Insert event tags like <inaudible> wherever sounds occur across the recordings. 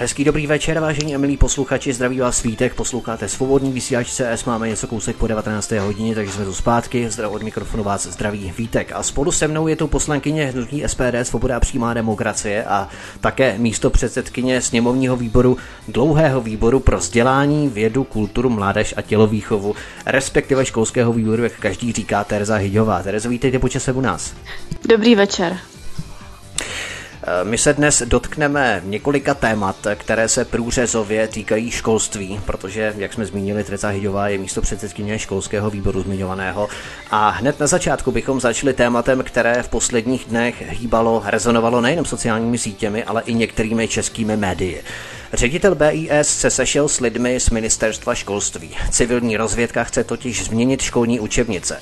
Hezký dobrý večer, vážení a milí posluchači, zdraví vás svítek, posloucháte svobodný vysílač CS, máme něco kousek po 19. hodině, takže jsme tu zpátky, zdrav od mikrofonu vás zdraví Vítek. A spolu se mnou je tu poslankyně hnutí SPD Svoboda a přímá demokracie a také místo předsedkyně sněmovního výboru, dlouhého výboru pro vzdělání, vědu, kulturu, mládež a tělovýchovu, respektive školského výboru, jak každý říká Tereza Hyďová. Terezo, vítejte počasem u nás. Dobrý večer. My se dnes dotkneme několika témat, které se průřezově týkají školství, protože, jak jsme zmínili, Teresa Hyďová je místo předsedkyně školského výboru zmiňovaného. A hned na začátku bychom začali tématem, které v posledních dnech hýbalo, rezonovalo nejenom sociálními sítěmi, ale i některými českými médii. Ředitel BIS se sešel s lidmi z ministerstva školství. Civilní rozvědka chce totiž změnit školní učebnice.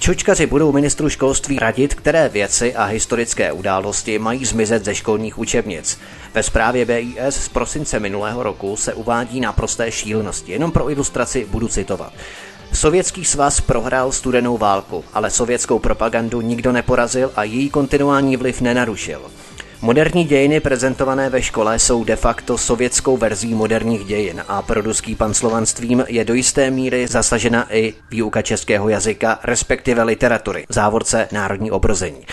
Čočkaři budou ministru školství radit, které věci a historické události mají zmizet ze školních učebnic. Ve zprávě BIS z prosince minulého roku se uvádí na prosté šílenosti. Jenom pro ilustraci budu citovat. Sovětský svaz prohrál studenou válku, ale sovětskou propagandu nikdo neporazil a její kontinuální vliv nenarušil. Moderní dějiny prezentované ve škole jsou de facto sovětskou verzí moderních dějin a pro ruský panslovanstvím je do jisté míry zasažena i výuka českého jazyka, respektive literatury, závorce národní obrození.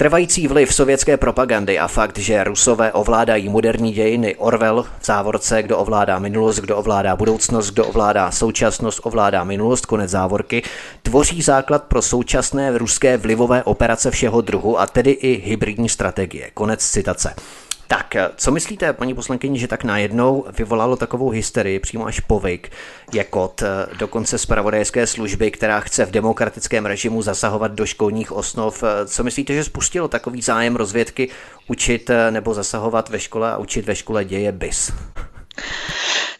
Trvající vliv sovětské propagandy a fakt, že Rusové ovládají moderní dějiny Orwell v závorce, kdo ovládá minulost, kdo ovládá budoucnost, kdo ovládá současnost, ovládá minulost, konec závorky, tvoří základ pro současné ruské vlivové operace všeho druhu a tedy i hybridní strategie. Konec citace. Tak, co myslíte, paní poslankyni, že tak najednou vyvolalo takovou hysterii, přímo až povyk, jako dokonce zpravodajské služby, která chce v demokratickém režimu zasahovat do školních osnov. Co myslíte, že spustilo takový zájem rozvědky učit nebo zasahovat ve škole a učit ve škole děje BIS?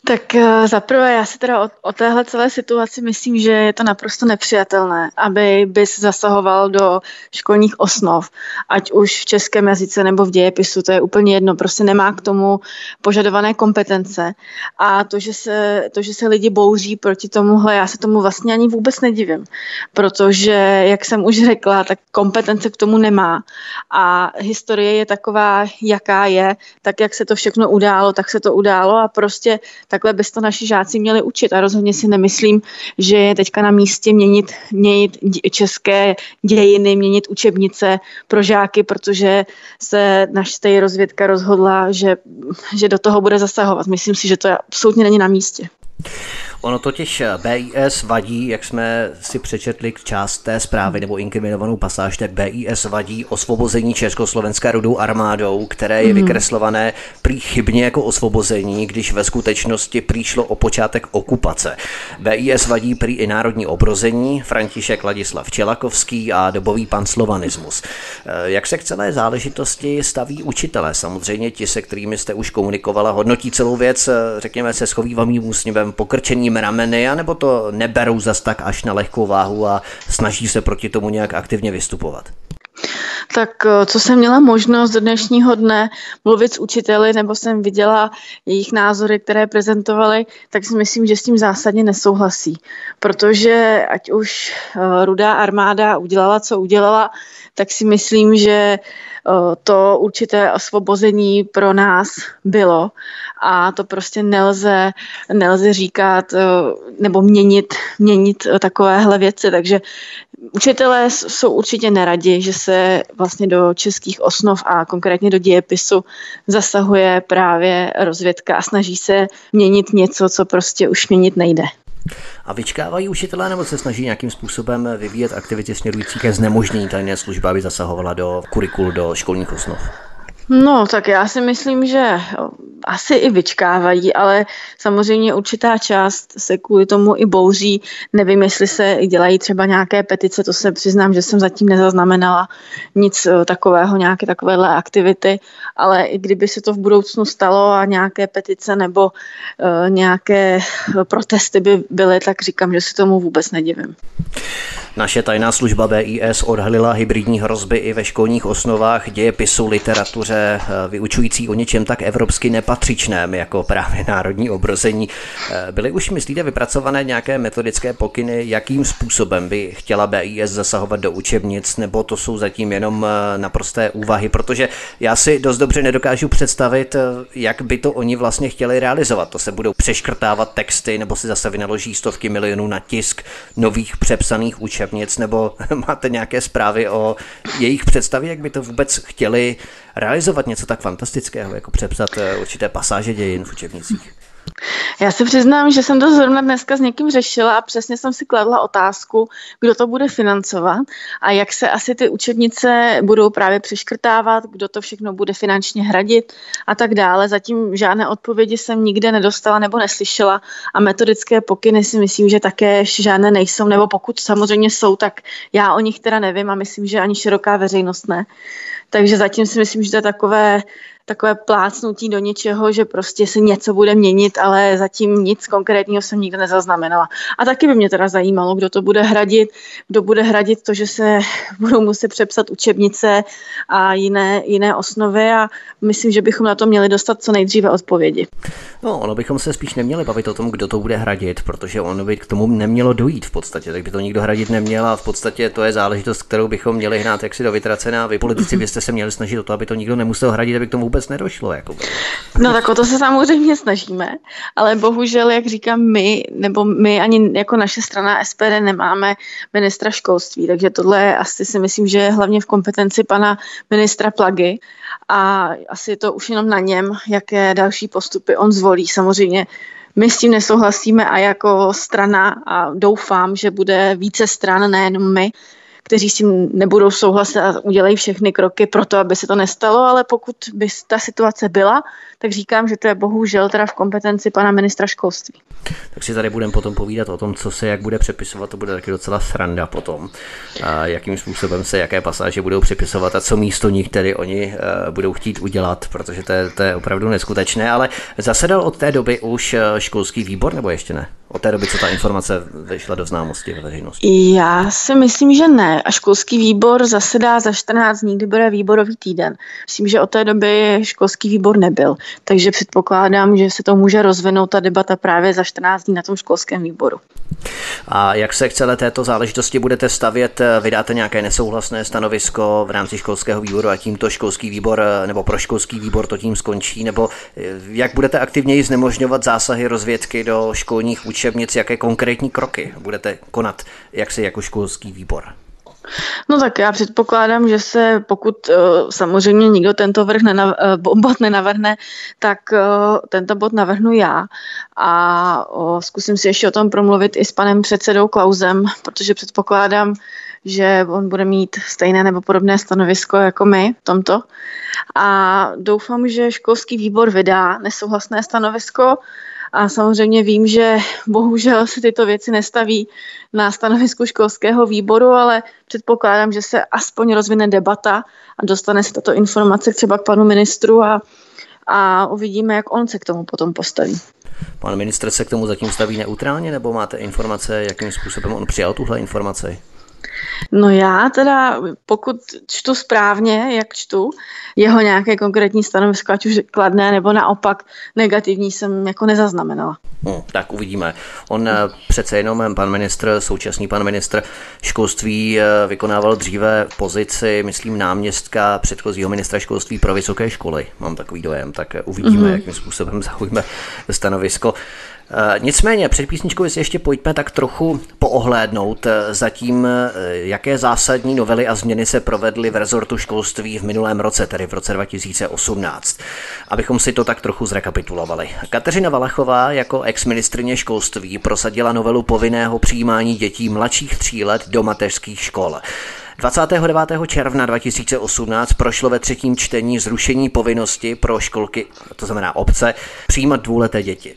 Tak eh, zaprvé já si teda o, o téhle celé situaci myslím, že je to naprosto nepřijatelné, aby bys zasahoval do školních osnov, ať už v českém jazyce nebo v dějepisu, to je úplně jedno, prostě nemá k tomu požadované kompetence. A to, že se, to, že se lidi bouří proti tomuhle, já se tomu vlastně ani vůbec nedivím, protože, jak jsem už řekla, tak kompetence k tomu nemá. A historie je taková, jaká je, tak jak se to všechno událo, tak se to událo a prostě takhle bys to naši žáci měli učit a rozhodně si nemyslím, že je teďka na místě měnit, měnit české dějiny, měnit učebnice pro žáky, protože se naš rozvědka rozhodla, že, že do toho bude zasahovat. Myslím si, že to absolutně není na místě. Ono totiž eh, BIS vadí, jak jsme si přečetli k část té zprávy nebo inkriminovanou pasáž, tak BIS vadí osvobození Československé rudou armádou, které je mm. vykreslované prý chybně jako osvobození, když ve skutečnosti přišlo o počátek okupace. BIS vadí prý i národní obrození, František Ladislav Čelakovský a dobový panslovanismus. Eh, jak se k celé záležitosti staví učitelé? Samozřejmě ti, se kterými jste už komunikovala, hodnotí celou věc, eh, řekněme, se schovývavým úsměvem, pokrčením zadními rameny, anebo to neberou zas tak až na lehkou váhu a snaží se proti tomu nějak aktivně vystupovat? Tak eh, co jsem měla možnost do dnešního dne mluvit s učiteli, nebo jsem viděla jejich názory, které prezentovali, tak si myslím, že s tím zásadně nesouhlasí. Protože ať už eh, rudá armáda udělala, co udělala, tak si myslím, že to určité osvobození pro nás bylo a to prostě nelze, nelze říkat nebo měnit, měnit takovéhle věci, takže učitelé jsou určitě neradi, že se vlastně do českých osnov a konkrétně do dějepisu zasahuje právě rozvědka a snaží se měnit něco, co prostě už měnit nejde. A vyčkávají učitelé nebo se snaží nějakým způsobem vyvíjet aktivity směrující ke znemožnění tajné služby, aby zasahovala do kurikul, do školních osnov? No, tak já si myslím, že asi i vyčkávají, ale samozřejmě určitá část se kvůli tomu i bouří. Nevím, jestli se dělají třeba nějaké petice, to se přiznám, že jsem zatím nezaznamenala nic eh, takového, nějaké takovéhle aktivity, ale i kdyby se to v budoucnu stalo a nějaké petice nebo uh, nějaké protesty by byly, tak říkám, že si tomu vůbec nedivím. Naše tajná služba BIS odhalila hybridní hrozby i ve školních osnovách dějepisu, literatuře, eh, vyučující o něčem tak evropsky nepatří patřičném jako právě národní obrození. Eh, byly už, myslíte, vypracované nějaké metodické pokyny, jakým způsobem by chtěla BIS zasahovat do učebnic, nebo to jsou zatím jenom eh, naprosté úvahy, protože já si dost dobře nedokážu představit, jak by to oni vlastně chtěli realizovat. To se budou přeškrtávat texty, nebo si zase vynaloží stovky milionů na tisk nových přepsaných učebnic, nebo <laughs> máte nějaké zprávy o jejich představě, jak by to vůbec chtěli realizovat něco tak fantastického, jako přepsat eh, určité pasáže dějin v učebnicích? Já se přiznám, že jsem to zrovna dneska s někým řešila a přesně jsem si kladla otázku, kdo to bude financovat a jak se asi ty učebnice budou právě přeškrtávat, kdo to všechno bude finančně hradit a tak dále. Zatím žádné odpovědi jsem nikde nedostala nebo neslyšela a metodické pokyny si myslím, že také žádné nejsou, nebo pokud samozřejmě jsou, tak já o nich teda nevím a myslím, že ani široká veřejnost ne. Takže zatím si myslím, že to je takové takové plácnutí do něčeho, že prostě se něco bude měnit, ale zatím nic konkrétního jsem nikdy nezaznamenala. A taky by mě teda zajímalo, kdo to bude hradit, kdo bude hradit to, že se <laughs> budou muset přepsat učebnice a jiné, jiné osnovy a myslím, že bychom na to měli dostat co nejdříve odpovědi. No, ono bychom se spíš neměli bavit o tom, kdo to bude hradit, protože ono by k tomu nemělo dojít v podstatě, tak by to nikdo hradit neměl a v podstatě to je záležitost, kterou bychom měli hnát jaksi do vytracená. Vy politici byste se měli snažit o to, aby to nikdo nemusel hradit, aby k tomu vůbec nedošlo. Jako. No tak o to se samozřejmě snažíme, ale bohužel, jak říkám, my, nebo my ani jako naše strana SPD nemáme ministra školství, takže tohle asi si myslím, že je hlavně v kompetenci pana ministra Plagy a asi je to už jenom na něm, jaké další postupy on zvolí. Samozřejmě my s tím nesouhlasíme a jako strana a doufám, že bude více stran, nejenom my, kteří s tím nebudou souhlasit a udělají všechny kroky pro to, aby se to nestalo, ale pokud by ta situace byla, tak říkám, že to je bohužel teda v kompetenci pana ministra školství. Tak si tady budeme potom povídat o tom, co se jak bude přepisovat, to bude taky docela sranda potom, a jakým způsobem se jaké pasáže budou přepisovat a co místo nich tedy oni uh, budou chtít udělat, protože to je, to je opravdu neskutečné, ale zasedal od té doby už eh, školský výbor nebo ještě ne? Od té doby, co ta informace vyšla do známosti ve veřejnosti? Já si myslím, že ne. A školský výbor zasedá za 14 dní, kdy bude výborový týden. Myslím, že od té doby školský výbor nebyl. Takže předpokládám, že se to může rozvinout ta debata právě za 14 dní na tom školském výboru. A jak se k celé této záležitosti budete stavět? Vydáte nějaké nesouhlasné stanovisko v rámci školského výboru a tímto školský výbor nebo pro školský výbor to tím skončí? Nebo eh, jak budete aktivněji znemožňovat zásahy rozvědky do školních učebnic? Jaké konkrétní kroky budete konat jak si jako školský výbor? No tak já předpokládám, že se pokud uh, samozřejmě nikdo tento vrch nenav, uh, bod nenavrhne, tak uh, tento bod navrhnu já a zkusím si ještě o tom promluvit i s panem předsedou Klausem, protože předpokládám, že on bude mít stejné nebo podobné stanovisko jako my v tomto. A doufám, že školský výbor vydá nesouhlasné stanovisko, a samozřejmě vím, že bohužel se tyto věci nestaví na stanovisku školského výboru, ale předpokládám, že se aspoň rozvine debata a dostane se tato informace třeba k panu ministru a, a uvidíme, jak on se k tomu potom postaví. Pan ministr se k tomu zatím staví neutrálně, nebo máte informace, jakým způsobem on přijal tuhle informaci? No já teda, pokud čtu správně, jak čtu, jeho nějaké konkrétní stanovisko, ať už kladné nebo naopak negativní, jsem jako nezaznamenala. Hmm, tak uvidíme. On eh, přece jenom pan ministr, současný pan ministr školství eh, vykonával dříve pozici, myslím, náměstka předchozího ministra školství pro vysoké školy. Mám takový dojem, tak eh, uvidíme, mm-hmm. jakým způsobem <laughs> zaujme stanovisko. Eh, nicméně před písničkou si ještě pojďme tak trochu poohlédnout eh, za tím, eh, jaké zásadní novely a změny se provedly v rezortu školství v minulém roce, tedy v roce 2018. Abychom si to tak trochu zrekapitulovali. Kateřina Valachová jako ex-ministrině školství prosadila novelu povinného přijímání dětí mladších tří let do mateřských škol. 29. června 2018 prošlo ve třetím čtení zrušení povinnosti pro školky, to znamená obce, přijímat dvouleté děti.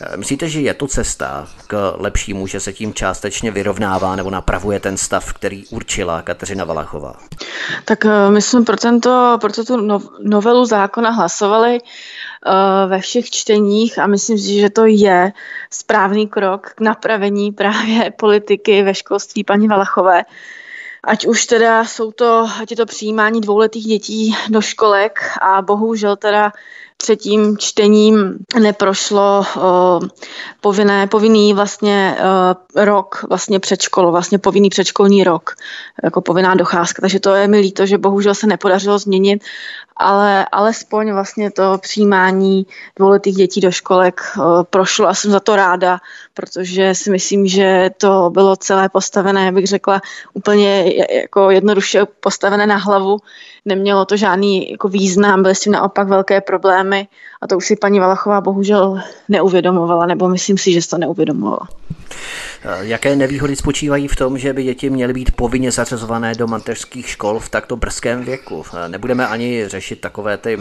Eh, myslíte, že je to cesta k lepšímu, že se tím částečně vyrovnává nebo napravuje ten stav, který určila Kateřina Valachová? Tak eh, my jsme pro, tento, pro tuto novelu zákona hlasovali eh, ve všech čteních a myslím si, že to je správný krok k napravení právě politiky ve školství paní Valachové. Ať už teda jsou to, ať je to přijímání dvouletých dětí do školek a bohužel teda třetím čtením neprošlo povinné, povinný vlastně rok vlastně předškol, vlastně povinný předškolní rok, jako povinná docházka. Takže to je mi líto, že bohužel se nepodařilo změnit, ale alespoň vlastně to přijímání dvouletých dětí do školek prošlo a jsem za to ráda, protože si myslím, že to bylo celé postavené, bych řekla, úplně jako jednoduše postavené na hlavu. Nemělo to žádný jako význam, byly s tím naopak velké problémy a to už si paní Valachová bohužel neuvědomovala, nebo myslím si, že se to neuvědomovala. Jaké nevýhody spočívají v tom, že by děti měly být povinně zařazované do mateřských škol v takto brzkém věku? Nebudeme ani řešit takové ty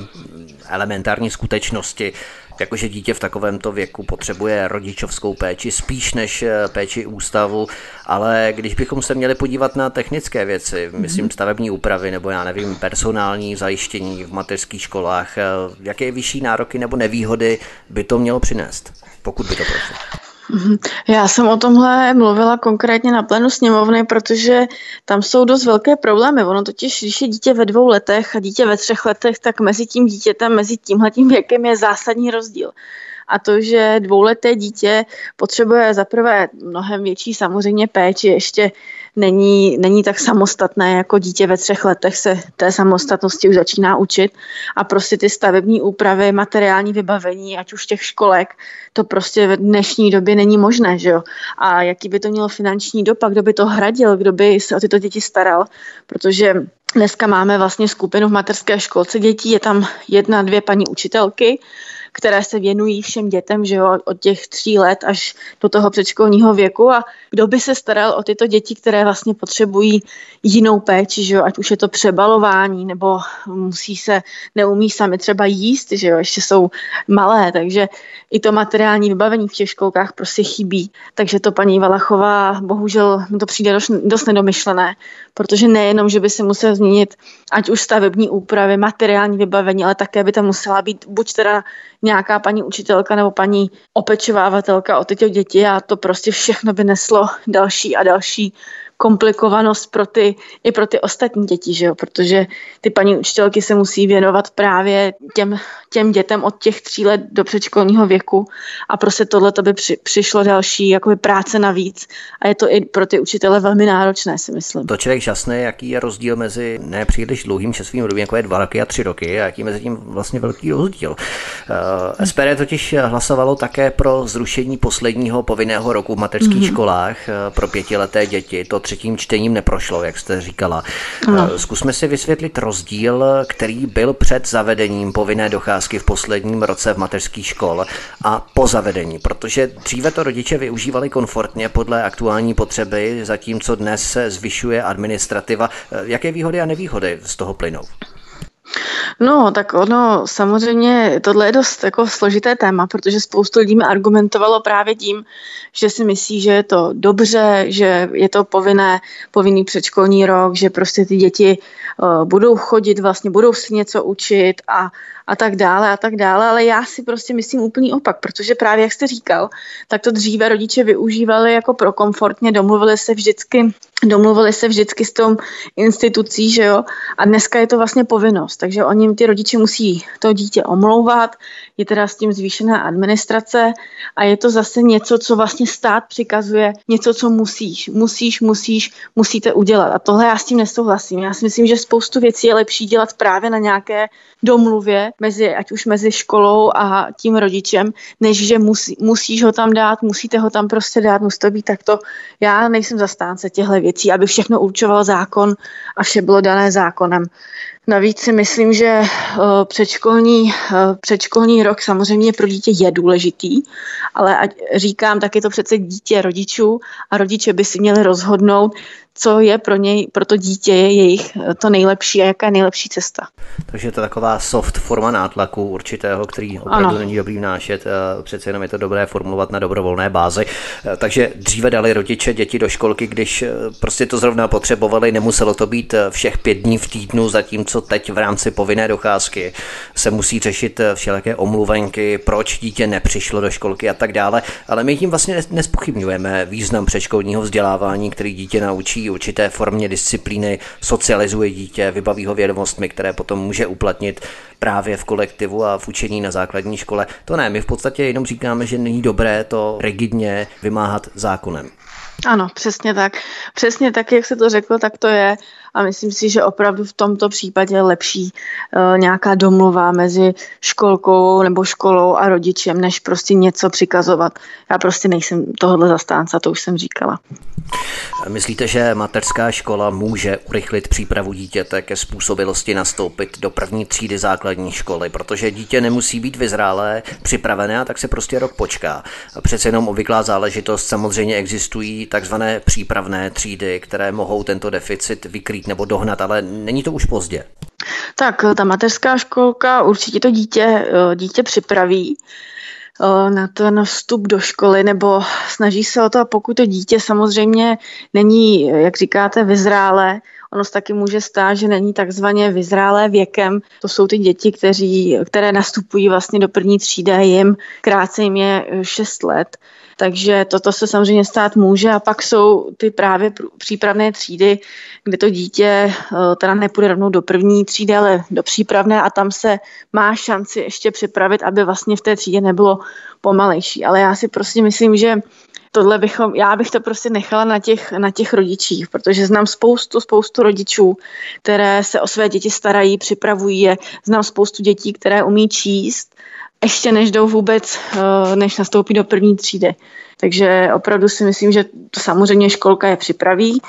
elementární skutečnosti, jakože dítě v takovémto věku potřebuje rodičovskou péči spíš než eh, péči ústavu, ale když bychom se měli podívat na technické věci, myslím mhm. stavební úpravy nebo já nevím, personální zajištění v mateřských školách, eh, jaké vyšší nároky nebo nevýhody by to mělo přinést, pokud by to prošlo? Mhm. Já jsem o tomhle mluvila konkrétně na plénu sněmovny, protože tam jsou dost velké problémy. Ono totiž, když je dítě ve dvou letech a dítě ve třech letech, tak mezi tím dítětem, mezi tímhletím věkem je zásadní rozdíl a to, že dvouleté dítě potřebuje zaprvé mnohem větší samozřejmě péči, ještě není, není tak samostatné jako dítě ve třech letech se té samostatnosti už začíná učit. A prostě ty stavební úpravy, materiální vybavení, ať už těch školek, to prostě v dnešní době není možné, že jo. A jaký by to mělo finanční dopad, kdo by to hradil, kdo by se o tyto děti staral, protože Dneska máme vlastně skupinu v materské školce dětí, je tam jedna, dvě paní učitelky které se věnují všem dětem, že jo, od těch tří let až do toho předškolního věku a kdo by se staral o tyto děti, které vlastně potřebují jinou péči, že jo, ať už je to přebalování, nebo musí se, neumí sami třeba jíst, že jo, ještě jsou malé, takže i to materiální vybavení v těch školkách prostě chybí. Takže to paní Valachová, bohužel to přijde dost, dost nedomyšlené, protože nejenom, že by se musel změnit ať už stavební úpravy, materiální vybavení, ale také by tam musela být buď teda nějaká paní učitelka nebo paní opečovávatelka o tyto děti a to prostě všechno by neslo další a další komplikovanost pro ty, i pro ty ostatní děti, že jo? protože ty paní učitelky se musí věnovat právě těm, těm dětem od těch tří let do předškolního věku a prostě tohle to by při, přišlo další jakoby práce navíc a je to i pro ty učitele velmi náročné, si myslím. To člověk žasný, jaký je rozdíl mezi nepříliš dlouhým časovým obdobím, jako je dva roky a tři roky, a jaký mezi tím vlastně velký rozdíl. Uh, eh, SPD totiž hlasovalo také pro zrušení posledního povinného roku v mateřských mm-hmm. školách uh, pro pětileté děti. To třetím čtením neprošlo, jak jste říkala. No. Zkusme si vysvětlit rozdíl, který byl před zavedením povinné docházky v posledním roce v mateřských škol a po zavedení, protože dříve to rodiče využívali komfortně podle aktuální potřeby, zatímco dnes se zvyšuje administrativa. Jaké výhody a nevýhody z toho plynou? No, tak ono samozřejmě, tohle je dost jako složité téma, protože spoustu lidí mi argumentovalo právě tím, že si myslí, že je to dobře, že je to povinné, povinný předškolní rok, že prostě ty děti uh, budou chodit, vlastně budou si něco učit a a tak dále a tak dále, ale já si prostě myslím úplný opak, protože právě jak jste říkal, tak to dříve rodiče využívali jako pro komfortně, domluvili se vždycky, domluvili se vždycky s tou institucí, že jo, a dneska je to vlastně povinnost, takže oni ty rodiče musí to dítě omlouvat, je teda s tím zvýšená administrace a je to zase něco, co vlastně stát přikazuje, něco, co musíš, musíš, musíš, musíte udělat. A tohle já s tím nesouhlasím. Já si myslím, že spoustu věcí je lepší dělat právě na nějaké domluvě, mezi, ať už mezi školou a tím rodičem, než že musí, musíš ho tam dát, musíte ho tam prostě dát, musí to být takto. Já nejsem zastánce těchto věcí, aby všechno určoval zákon a vše bylo dané zákonem. Navíc si myslím, že eh, předškolní, eh, předškolní rok samozřejmě pro dítě je důležitý, ale ať říkám, tak je to přece dítě rodičů a rodiče by si měli rozhodnout, co je pro něj, pro to dítě je jejich eh, to nejlepší a jaká je nejlepší cesta. Takže je to taková soft forma nátlaku určitého, který opravdu ano. není dobrý vnášet, přece jenom je to dobré formulovat na dobrovolné bázi. Takže dříve dali rodiče děti do školky, když prostě to zrovna potřebovali, nemuselo to být všech pět dní v týdnu, zatímco zatímco teď v rámci povinné docházky se musí řešit všelijaké omluvenky, proč dítě nepřišlo do školky a tak dále, ale my tím vlastně nespochybňujeme význam předškolního vzdělávání, který dítě naučí určité formě disciplíny, socializuje dítě, vybaví ho vědomostmi, které potom může uplatnit právě v kolektivu a v učení na základní škole. To ne, my v podstatě jenom říkáme, že není dobré to rigidně vymáhat zákonem. Ano, přesně tak. Přesně tak, jak se to řekl, tak to je. A myslím si, že opravdu v tomto případě je lepší uh, nějaká domluva mezi školkou nebo školou a rodičem, než prostě něco přikazovat. Já prostě nejsem tohohle zastánce, to už jsem říkala. Myslíte, že mateřská škola může urychlit přípravu dítěte ke způsobilosti nastoupit do první třídy základní školy, protože dítě nemusí být vyzrálé, připravené a tak se prostě rok počká. Přece jenom obvyklá záležitost samozřejmě existují takzvané přípravné třídy, které mohou tento deficit vykrýt nebo dohnat, ale není to už pozdě. Tak ta mateřská školka určitě to dítě, dítě připraví na ten vstup do školy nebo snaží se o to, a pokud to dítě samozřejmě není, jak říkáte, vyzrálé, ono se taky může stát, že není takzvaně vyzrálé věkem. To jsou ty děti, kteří, které nastupují vlastně do první třídy, jim krátce jim je 6 let. Takže toto se samozřejmě stát může a pak jsou ty právě přípravné třídy, kde to dítě eh, teda nepůjde rovnou do první třídy, ale do přípravné a tam se má šanci ještě připravit, aby vlastně v té třídě nebylo pomalejší. Ale já si prostě myslím, že tohle bychom, já bych to prostě nechala na těch, na těch rodičích, protože znám spoustu, spoustu rodičů, které se o své děti starají, připravují je. Znám spoustu dětí, které umí číst, ještě než jdou vůbec, eh, než nastoupí do první třídy. Takže opravdu si myslím, že to samozřejmě školka je připraví,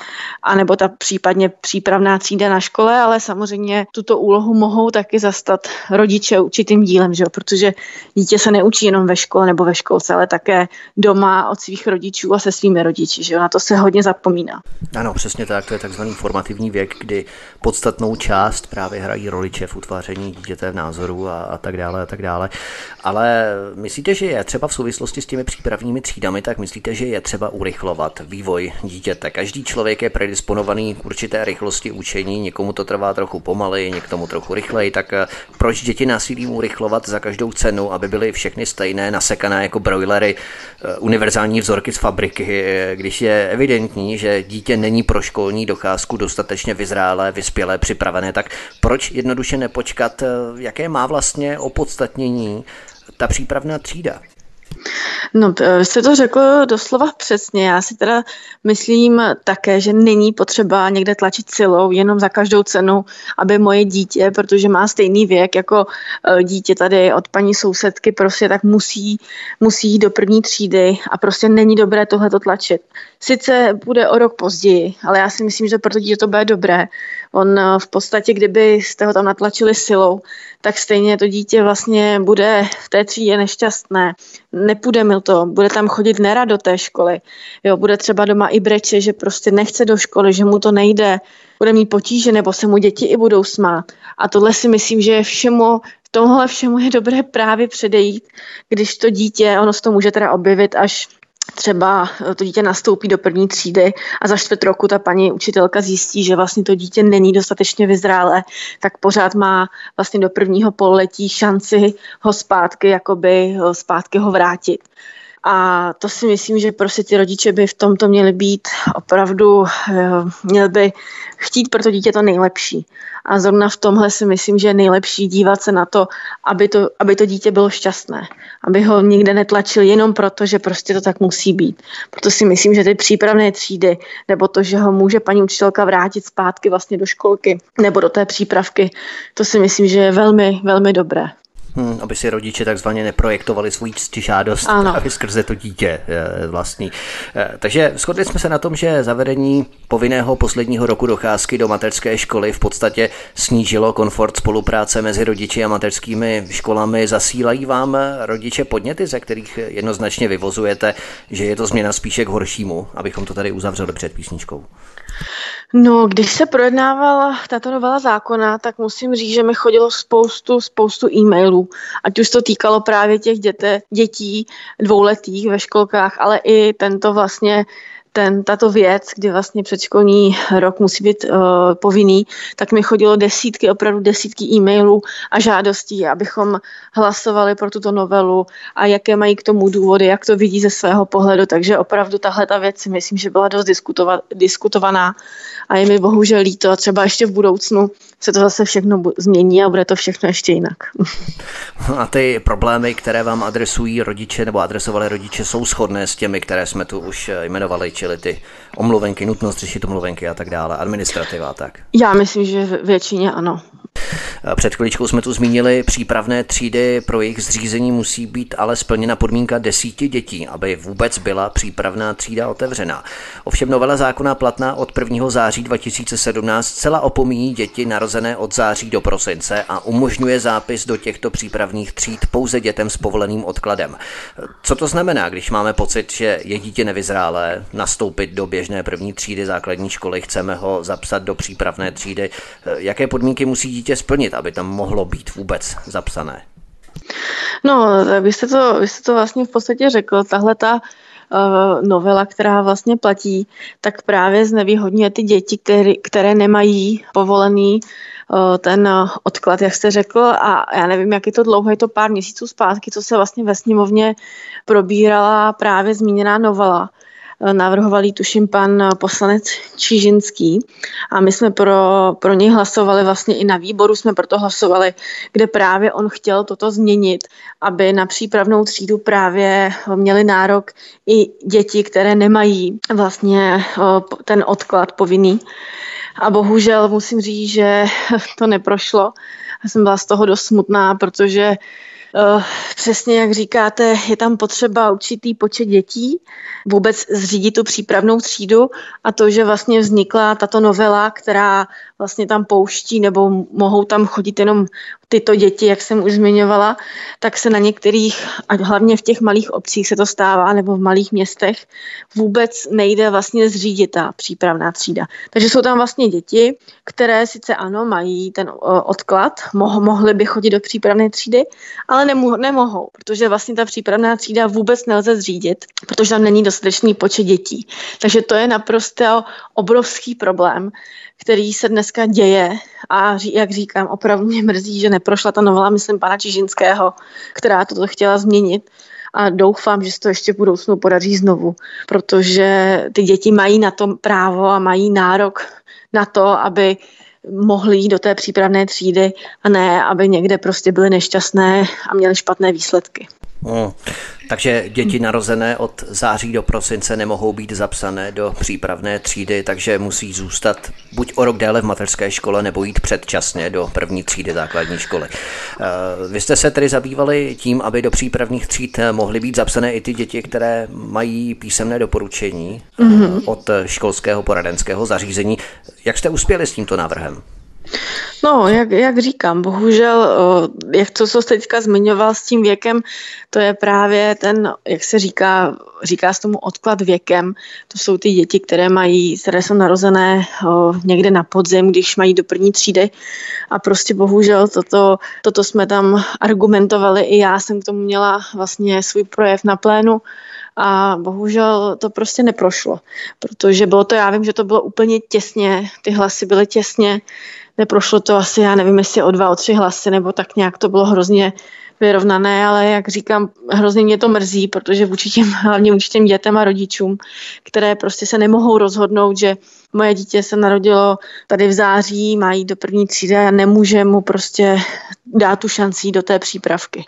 anebo ta případně přípravná třída na škole, ale samozřejmě tuto úlohu mohou taky zastat rodiče určitým dílem, že jo? protože dítě se neučí jenom ve škole nebo ve školce, ale také doma od svých rodičů a se svými rodiči. Že jo? Na to se hodně zapomíná. Ano, přesně tak. To je takzvaný formativní věk, kdy podstatnou část právě hrají rodiče v utváření dítěte v názoru a, a tak dále a tak dále. Ale myslíte, že je třeba v souvislosti s těmi přípravními třídami tak myslíte, že je třeba urychlovat vývoj dítěte? Každý člověk je predisponovaný k určité rychlosti učení, někomu to trvá trochu pomaleji, někomu trochu rychleji, tak eh, proč děti násilím urychlovat za každou cenu, aby byly všechny stejné, nasekané jako brojlery, eh, univerzální vzorky z fabriky, eh, když je evidentní, že dítě není pro školní docházku dostatečně vyzrálé, vyspělé, připravené, tak proč jednoduše nepočkat, jaké má vlastně opodstatnění ta přípravná třída? No, jste to řekl doslova přesně. Já si teda myslím také, že není potřeba někde tlačit silou jenom za každou cenu, aby moje dítě, protože má stejný věk jako e, dítě tady od paní sousedky, prostě tak musí, musí jít do první třídy a prostě není dobré tohleto tlačit. Sice bude o rok později, ale já si myslím, že pro to dítě to bude dobré. On e, v podstatě, kdyby jste ho tam natlačili silou, tak stejně to dítě vlastně bude v té třídě nešťastné. Nepůjde mi to, bude tam chodit nerad do té školy. Jo, bude třeba doma i breče, že prostě nechce do školy, že mu to nejde, bude mít potíže nebo se mu děti i budou smát. A tohle si myslím, že je všemu Tohle všemu je dobré právě předejít, když to dítě, ono se to může teda objevit až třeba to dítě nastoupí do první třídy a za čtvrt roku ta paní učitelka zjistí, že vlastně to dítě není dostatečně vyzrálé, tak pořád má vlastně do prvního pololetí šanci ho zpátky, jakoby zpátky ho vrátit. A to si myslím, že prostě ty rodiče by v tomto měli být opravdu, eh, měli by chtít pro to dítě to nejlepší. A zrovna v tomhle si myslím, že je nejlepší dívat se na to, aby to, aby to dítě bylo šťastné. Aby ho nikde netlačil jenom proto, že prostě to tak musí být. Proto si myslím, že ty přípravné třídy, nebo to, že ho může paní učitelka vrátit zpátky vlastně do školky, nebo do té přípravky, to si myslím, že je velmi, velmi dobré. Hmm, aby si rodiče takzvaně neprojektovali svůj žádost ano. právě skrze to dítě eh, vlastní. Eh, takže shodli jsme se na tom, že zavedení povinného posledního roku docházky do mateřské školy v podstatě snížilo komfort spolupráce mezi rodiči a mateřskými školami. Zasílají vám rodiče podněty, ze kterých jednoznačně vyvozujete, že je to změna spíše k horšímu, abychom to tady uzavřeli před písničkou? No, když se projednávala tato novela zákona, tak musím říct, že mi chodilo spoustu, spoustu e-mailů. Ať už to týkalo právě těch děte, dětí dvouletých ve školkách, ale i tento vlastně ten, tato věc, kdy vlastně předškolní rok musí být uh, povinný, tak mi chodilo desítky, opravdu desítky e-mailů a žádostí, abychom hlasovali pro tuto novelu a jaké mají k tomu důvody, jak to vidí ze svého pohledu. Takže opravdu tahle ta věc myslím, že byla dost diskutova, diskutovaná a je mi bohužel líto a třeba ještě v budoucnu se to zase všechno změní a bude to všechno ještě jinak. <laughs> A ty problémy, které vám adresují rodiče nebo adresovali rodiče, jsou shodné s těmi, které jsme tu už jmenovali, čili ty omluvenky, nutnost řešit omluvenky a tak dále, administrativa a tak. Já myslím, že většině ano. Před chviličkou jsme tu zmínili přípravné třídy, pro jejich zřízení musí být ale splněna podmínka desíti dětí, aby vůbec byla přípravná třída otevřena. Ovšem novela zákona platná od 1. září 2017 celá opomíjí děti narozené od září do prosince a umožňuje zápis do těchto přípravných tříd pouze dětem s povoleným odkladem. Co to znamená, když máme pocit, že je dítě nevyzrálé nastoupit do běžné první třídy základní školy, chceme ho zapsat do přípravné třídy? Jaké podmínky musí dítě splnit, aby tam mohlo být vůbec zapsané? No, vy jste to, vy jste to vlastně v podstatě řekl. Tahle ta uh, novela, která vlastně platí, tak právě znevýhodňuje ty děti, které, které nemají povolený uh, ten odklad, jak jste řekl, a já nevím, jak je to dlouho, je to pár měsíců zpátky, co se vlastně ve sněmovně probírala právě zmíněná novela navrhoval tuším pan poslanec Čižinský a my jsme pro, pro něj hlasovali vlastně i na výboru jsme proto hlasovali, kde právě on chtěl toto změnit, aby na přípravnou třídu právě měli nárok i děti, které nemají vlastně ten odklad povinný. A bohužel musím říct, že <laughs> to neprošlo. Já jsem byla z toho dost smutná, protože přesně jak říkáte, je tam potřeba určitý počet dětí, vůbec zřídit tu přípravnou třídu a to, že vlastně vznikla tato novela, která vlastně tam pouští nebo mohou tam chodit jenom tyto děti, jak jsem už zmiňovala, tak se na některých, a hlavně v těch malých obcích se to stává, nebo v malých městech, vůbec nejde vlastně zřídit ta přípravná třída. Takže jsou tam vlastně děti, které sice ano, mají ten odklad, mo- mohly by chodit do přípravné třídy, ale nemo- nemohou, protože vlastně ta přípravná třída vůbec nelze zřídit, protože tam není dostatečný počet dětí. Takže to je naprosto obrovský problém, který se dneska děje a jak říkám, opravdu mě mrzí, že neprošla ta novela, myslím, pana Čižinského, která toto chtěla změnit a doufám, že se to ještě v budoucnu podaří znovu, protože ty děti mají na to právo a mají nárok na to, aby mohli jít do té přípravné třídy a ne, aby někde prostě byly nešťastné a měly špatné výsledky. Hmm. Takže děti narozené od září do prosince nemohou být zapsané do přípravné třídy, takže musí zůstat buď o rok déle v mateřské škole, nebo jít předčasně do první třídy základní školy. Eh, vy jste se tedy zabývali tím, aby do přípravných tříd mohly být zapsané i ty děti, které mají písemné doporučení mm-hmm. od školského poradenského zařízení. Jak jste uspěli s tímto návrhem? No, jak, jak říkám, bohužel, jak to, co jste teďka zmiňoval s tím věkem, to je právě ten, jak se říká, říká se tomu odklad věkem. To jsou ty děti, které mají, které jsou narozené někde na podzim, když mají do první třídy. A prostě bohužel toto, toto jsme tam argumentovali. I já jsem k tomu měla vlastně svůj projev na plénu a bohužel to prostě neprošlo, protože bylo to, já vím, že to bylo úplně těsně, ty hlasy byly těsně, neprošlo to asi, já nevím, jestli o dva, o tři hlasy, nebo tak nějak to bylo hrozně vyrovnané, ale jak říkám, hrozně mě to mrzí, protože vůči těm, <laughs> hlavně vůči těm dětem a rodičům, které prostě se nemohou rozhodnout, že moje dítě se narodilo tady v září, má jít do první třídy a nemůže mu prostě dát tu šanci do té přípravky.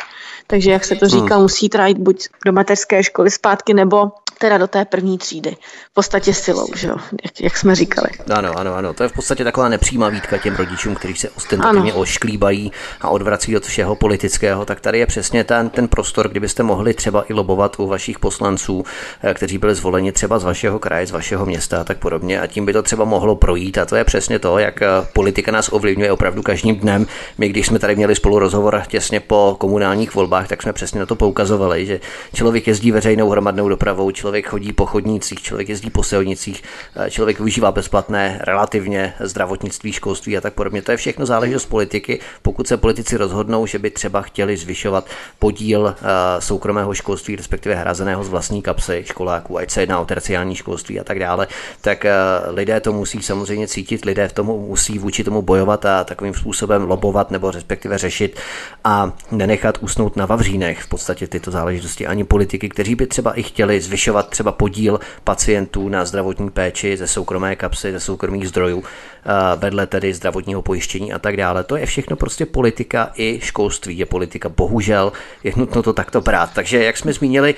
Takže jak se to říká, hmm. musí trajit buď do mateřské školy zpátky, nebo teda do té první třídy. V podstatě silou, že jo, jak, jak jsme říkali. Ano, ano, ano. To je v podstatě taková nepřímá výtka těm rodičům, kteří se ostentativně ano. ošklíbají a odvrací od všeho politického. Tak tady je přesně ten, ten prostor, kdybyste mohli třeba i lobovat u vašich poslanců, eh, kteří byli zvoleni třeba z vašeho kraje, z vašeho města a tak podobně. A tím by to třeba mohlo projít. A to je přesně to, jak eh, politika nás ovlivňuje opravdu každým dnem. My, když jsme tady měli spolu rozhovor těsně po komunálních volbách, tak jsme přesně na to poukazovali, že člověk jezdí veřejnou hromadnou dopravou, člověk chodí po chodnících, člověk jezdí po silnicích, člověk využívá bezplatné relativně zdravotnictví, školství a tak podobně. To je všechno záležitost politiky. Pokud se politici rozhodnou, že by třeba chtěli zvyšovat podíl soukromého školství, respektive hrazeného z vlastní kapsy školáků, ať se jedná o terciální školství a tak dále, tak lidé to musí samozřejmě cítit, lidé v tomu musí vůči tomu bojovat a takovým způsobem lobovat nebo respektive řešit a nenechat usnout na vavřínech v podstatě tyto záležitosti ani politiky, kteří by třeba i chtěli zvyšovat třeba podíl pacientů na zdravotní péči ze soukromé kapsy, ze soukromých zdrojů, vedle tedy zdravotního pojištění a tak dále. To je všechno prostě politika i školství je politika. Bohužel je nutno to takto brát. Takže jak jsme zmínili,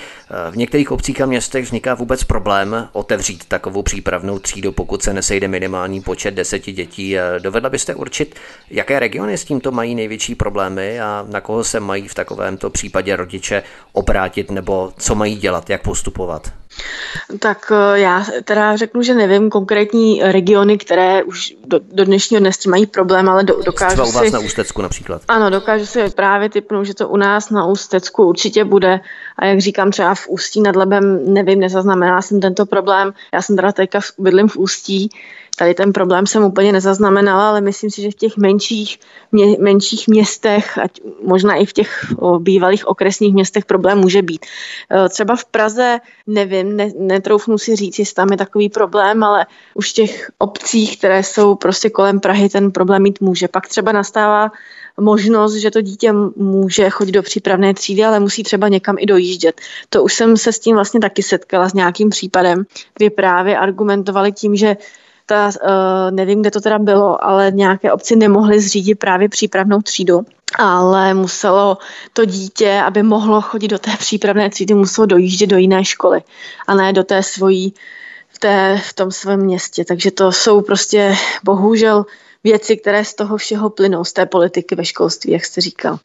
v některých obcích a městech vzniká vůbec problém otevřít takovou přípravnou třídu, pokud se nesejde minimální počet deseti dětí. Dovedla byste určit, jaké regiony s tímto mají největší problémy a na koho se mají v takovémto případě rodiče obrátit nebo co mají dělat, jak postupovat? Tak eh, já teda řeknu, že nevím konkrétní regiony, které už do, do dnešního dnes mají problém, ale do, dokážu Třeba u vás si, na Ústecku například. Ano, dokážu si právě typnout, že to u nás na Ústecku určitě bude. A jak říkám, třeba v Ústí nad Lebem, nevím, nezaznamenala jsem tento problém. Já jsem teda teďka bydlím v Ústí, Tady ten problém jsem úplně nezaznamenala, ale myslím si, že v těch menších, mě, menších městech, ať možná i v těch o, bývalých okresních městech problém může být. E, třeba v Praze, nevím, ne, netroufnu si říct, jestli tam je takový problém, ale už v těch obcích, které jsou prostě kolem Prahy, ten problém mít může. Pak třeba nastává možnost, že to dítě může chodit do přípravné třídy, ale musí třeba někam i dojíždět. To už jsem se s tím vlastně taky setkala s nějakým případem, kdy právě argumentovali tím, že ta, uh, nevím, kde to teda bylo, ale nějaké obci nemohly zřídit právě přípravnou třídu ale muselo to dítě, aby mohlo chodit do té přípravné třídy, muselo dojíždět do jiné školy a ne do té svojí v, té, v tom svém městě. Takže to jsou prostě bohužel věci, které z toho všeho plynou, z té politiky ve školství, jak jste říkal.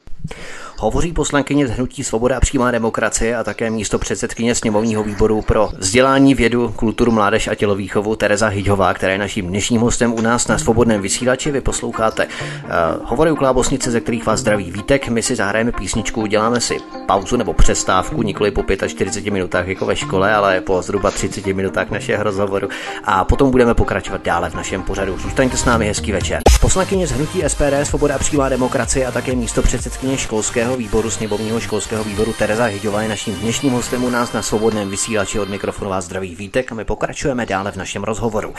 Hovoří poslankyně z Hnutí Svoboda a přímá demokracie a také místo předsedkyně sněmovního výboru pro vzdělání, vědu, kulturu, mládež a tělovýchovu Tereza Hyďová, která je naším dnešním hostem u nás na svobodném vysílači. Vy posloucháte uh, hovory u Klábosnice, ze kterých vás zdraví Vítek. My si zahrajeme písničku, uděláme si pauzu nebo přestávku, nikoli po 45 minutách jako ve škole, ale po zhruba 30 minutách našeho rozhovoru. A potom budeme pokračovat dále v našem pořadu. Zůstaňte s námi, hezký večer. Poslankyně z Hnutí SPD, Svoboda a přímá demokracie a také místo předsedkyně školského školského výboru, sněmovního školského výboru Tereza Hyďová je naším dnešním hostem u nás na svobodném vysílači od mikrofonu vás zdraví vítek a my pokračujeme dále v našem rozhovoru.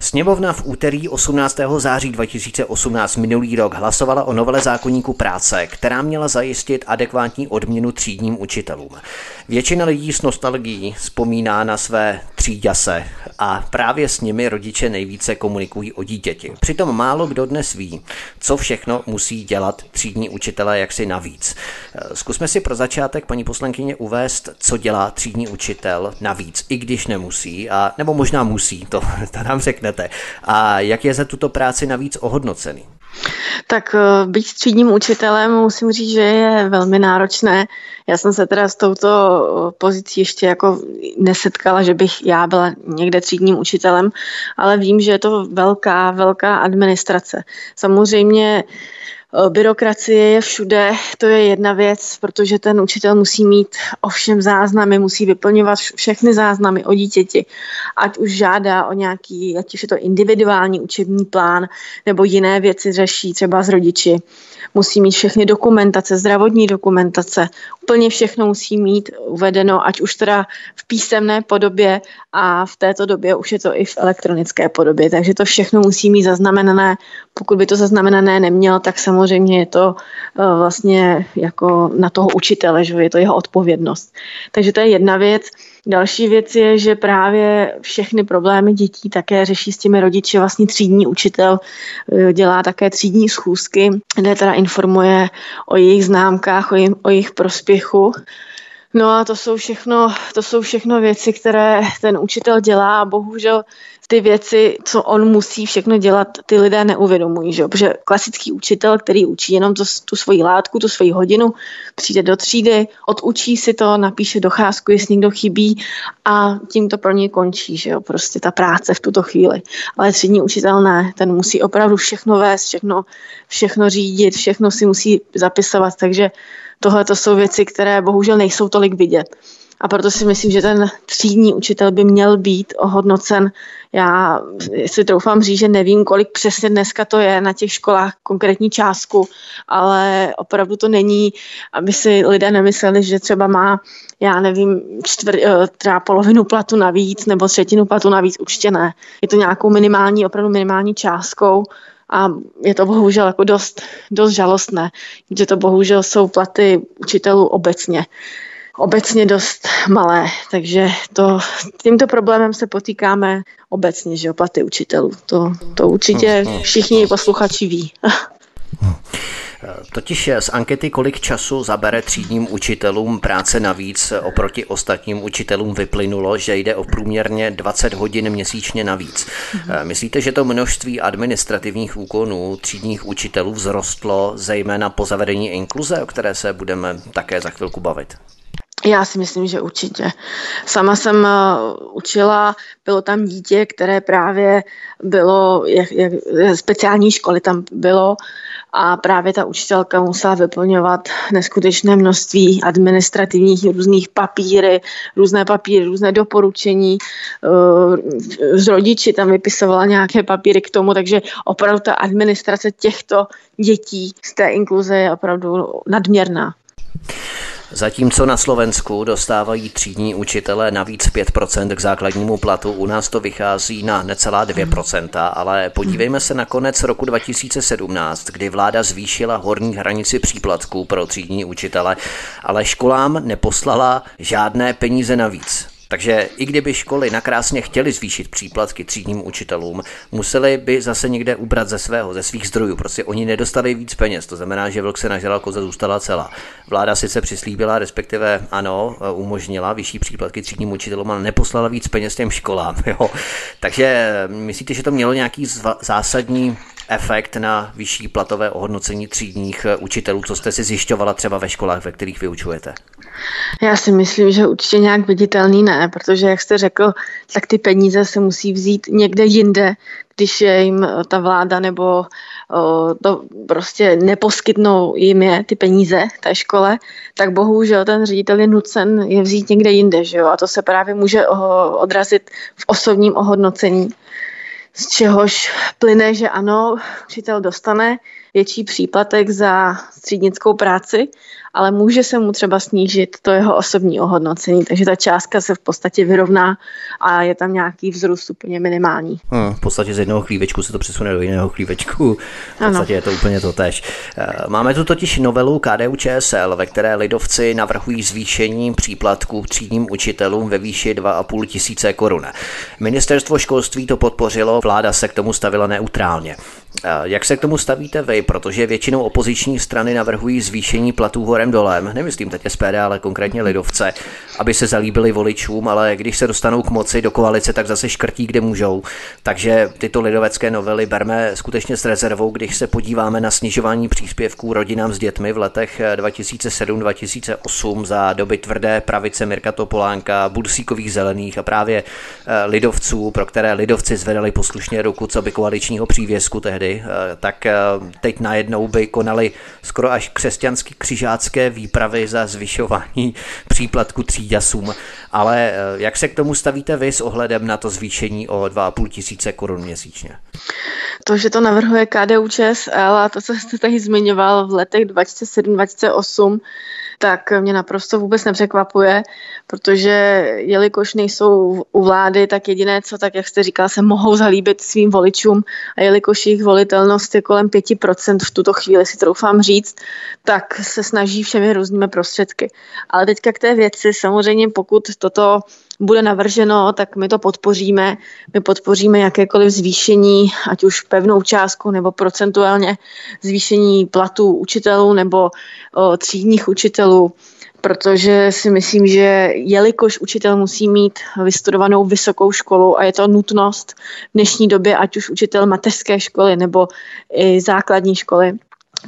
Sněmovna v úterý 18. září 2018 minulý rok hlasovala o novele zákonníku práce, která měla zajistit adekvátní odměnu třídním učitelům. Většina lidí s nostalgií vzpomíná na své tříďase a právě s nimi rodiče nejvíce komunikují o dítěti. Přitom málo kdo dnes ví, co všechno musí dělat třídní učitelé jaksi navíc. Zkusme si pro začátek, paní poslankyně, uvést, co dělá třídní učitel navíc, i když nemusí, a, nebo možná musí, to, to nám řeknete. A jak je za tuto práci navíc ohodnocený? Tak eh, být třídním učitelem musím říct, že je velmi náročné. Já jsem se teda s touto eh, pozicí ještě jako nesetkala, že bych já byla někde třídním učitelem, ale vím, že je to velká, velká administrace. Samozřejmě Eh, byrokracie je všude, to je jedna věc, protože ten učitel musí mít ovšem záznamy, musí vyplňovat všechny záznamy o dítěti, ať už žádá o nějaký, ať už je to individuální učební plán, nebo jiné věci řeší třeba s rodiči musí mít všechny dokumentace, zdravotní dokumentace, úplně všechno musí mít uvedeno, ať už teda v písemné podobě a v této době už je to i v elektronické podobě, takže to všechno musí mít zaznamenané. Pokud by to zaznamenané neměl, tak samozřejmě je to eh, vlastně jako na toho učitele, že je to jeho odpovědnost. Takže to je jedna věc. Další věc je, že právě všechny problémy dětí také řeší s těmi rodiči. Vlastně třídní učitel eh, dělá také třídní schůzky, kde teda informuje o jejich známkách, o, jim, o jejich prospěchu. No a to jsou všechno, to jsou všechno věci, které ten učitel dělá a bohužel ty věci, co on musí všechno dělat, ty lidé neuvědomují, že? protože klasický učitel, který učí jenom to, tu svoji látku, tu svoji hodinu, přijde do třídy, odučí si to, napíše docházku, jestli někdo chybí a tím to pro něj končí, že jo? prostě ta práce v tuto chvíli. Ale třídní učitel ne, ten musí opravdu všechno vést, všechno, všechno řídit, všechno si musí zapisovat, takže tohle to jsou věci, které bohužel nejsou tolik vidět. A proto si myslím, že ten třídní učitel by měl být ohodnocen. Já si troufám říct, že nevím, kolik přesně dneska to je na těch školách konkrétní částku, ale opravdu to není, aby si lidé nemysleli, že třeba má já nevím, čtvr, eh, třeba polovinu platu navíc nebo třetinu platu navíc, určitě ne. Je to nějakou minimální, opravdu minimální částkou a je to bohužel jako dost, dost žalostné, že to bohužel jsou platy učitelů obecně obecně dost malé, takže to, tímto problémem se potýkáme obecně, že jo, platy učitelů. To, to určitě všichni posluchači ví. <laughs> Totiž z ankety, kolik času zabere třídním učitelům práce navíc oproti ostatním učitelům vyplynulo, že jde o průměrně 20 hodin měsíčně navíc. Mhm. Myslíte, že to množství administrativních úkonů třídních učitelů vzrostlo zejména po zavedení inkluze, o které se budeme také za chvilku bavit? Já si myslím, že určitě. Sama jsem eh, učila, bylo tam dítě, které právě bylo, jak, jak, speciální školy tam bylo a právě ta učitelka musela vyplňovat neskutečné množství administrativních různých papíry, různé papíry, různé doporučení. Eh, z rodiči tam vypisovala nějaké papíry k tomu, takže opravdu ta administrace těchto dětí z té inkluze je opravdu nadměrná. Zatímco na Slovensku dostávají třídní učitelé navíc 5% k základnímu platu, u nás to vychází na necelá 2%, ale podívejme se na konec roku 2017, kdy vláda zvýšila horní hranici příplatků pro třídní učitele, ale školám neposlala žádné peníze navíc. Takže i kdyby školy nakrásně chtěly zvýšit příplatky třídním učitelům, museli by zase někde ubrat ze svého, ze svých zdrojů. Prostě oni nedostali víc peněz, to znamená, že vlk se nažral, koza zůstala celá. Vláda sice přislíbila, respektive ano, umožnila vyšší příplatky třídním učitelům, ale neposlala víc peněz těm školám. <laughs> Jo. Takže myslíte, že to mělo nějaký zásadní efekt na vyšší platové ohodnocení třídních učitelů, co jste si zjišťovala třeba ve školách, ve kterých vyučujete? Já si myslím, že určitě nějak viditelný ne, protože jak jste řekl, tak ty peníze se musí vzít někde jinde, když je jim eh, ta vláda nebo eh, to prostě neposkytnou jim je ty peníze té škole, tak bohužel ten ředitel je nucen je vzít někde jinde, že jo? A to se právě může odrazit v osobním ohodnocení, z čehož plyne, že ano, učitel dostane větší příplatek za střídnickou práci, ale může se mu třeba snížit to jeho osobní ohodnocení, takže ta částka se v podstatě vyrovná a je tam nějaký vzrůst úplně minimální. Hmm, v podstatě z jednoho chlívečku se to přesune do jiného chlívečku. V podstatě ano. je to úplně to tež. Eh, máme tu totiž novelu KDU ČSL, ve které lidovci navrhují zvýšení příplatků třídním učitelům ve výši 2,5 tisíce korun. Ministerstvo školství to podpořilo, vláda se k tomu stavila neutrálně. Eh, jak se k tomu stavíte vy? Protože většinou opoziční strany navrhují zvýšení platů horem dolem, nemyslím teď SPD, ale konkrétně lidovce, aby se zalíbili voličům, ale když se dostanou k moci do koalice, tak zase škrtí, kde můžou. Takže tyto lidovecké novely berme skutečně s rezervou, když se podíváme na snižování příspěvků rodinám s dětmi v letech 2007-2008 za doby tvrdé pravice Mirka Topolánka, Bursíkových zelených a právě eh, lidovců, pro které lidovci zvedali poslušně ruku, co by koaličního přívězku tehdy Eh, tak eh, teď najednou by konali skoro až křesťanský křižácké výpravy za zvyšování příplatku tříďasům. Ale eh, jak se k tomu stavíte vy s ohledem na to zvýšení o 2,5 tisíce korun měsíčně? To, že to navrhuje KDU ČSL a to, co jste tady zmiňoval v letech 2007-2008, tak mě naprosto vůbec nepřekvapuje, protože jelikož nejsou u vlády, tak jediné, co, tak jak jste říkal, se mohou zalíbit svým voličům a jelikož jejich volitelnost je kolem 5% v tuto chvíli, si troufám říct, tak se snaží všemi různými prostředky. Ale teďka k té věci, samozřejmě pokud toto bude navrženo, tak my to podpoříme. My podpoříme jakékoliv zvýšení, ať už pevnou částku nebo procentuálně zvýšení platů učitelů nebo o, třídních učitelů protože si myslím, že jelikož učitel musí mít vystudovanou vysokou školu a je to nutnost v dnešní době, ať už učitel mateřské školy nebo i základní školy,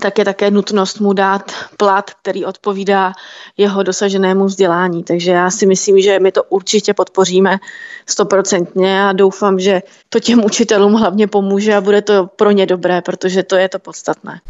tak je také nutnost mu dát plat, který odpovídá jeho dosaženému vzdělání. Takže já si myslím, že my to určitě podpoříme stoprocentně a doufám, že to těm učitelům hlavně pomůže a bude to pro ně dobré, protože to je to podstatné.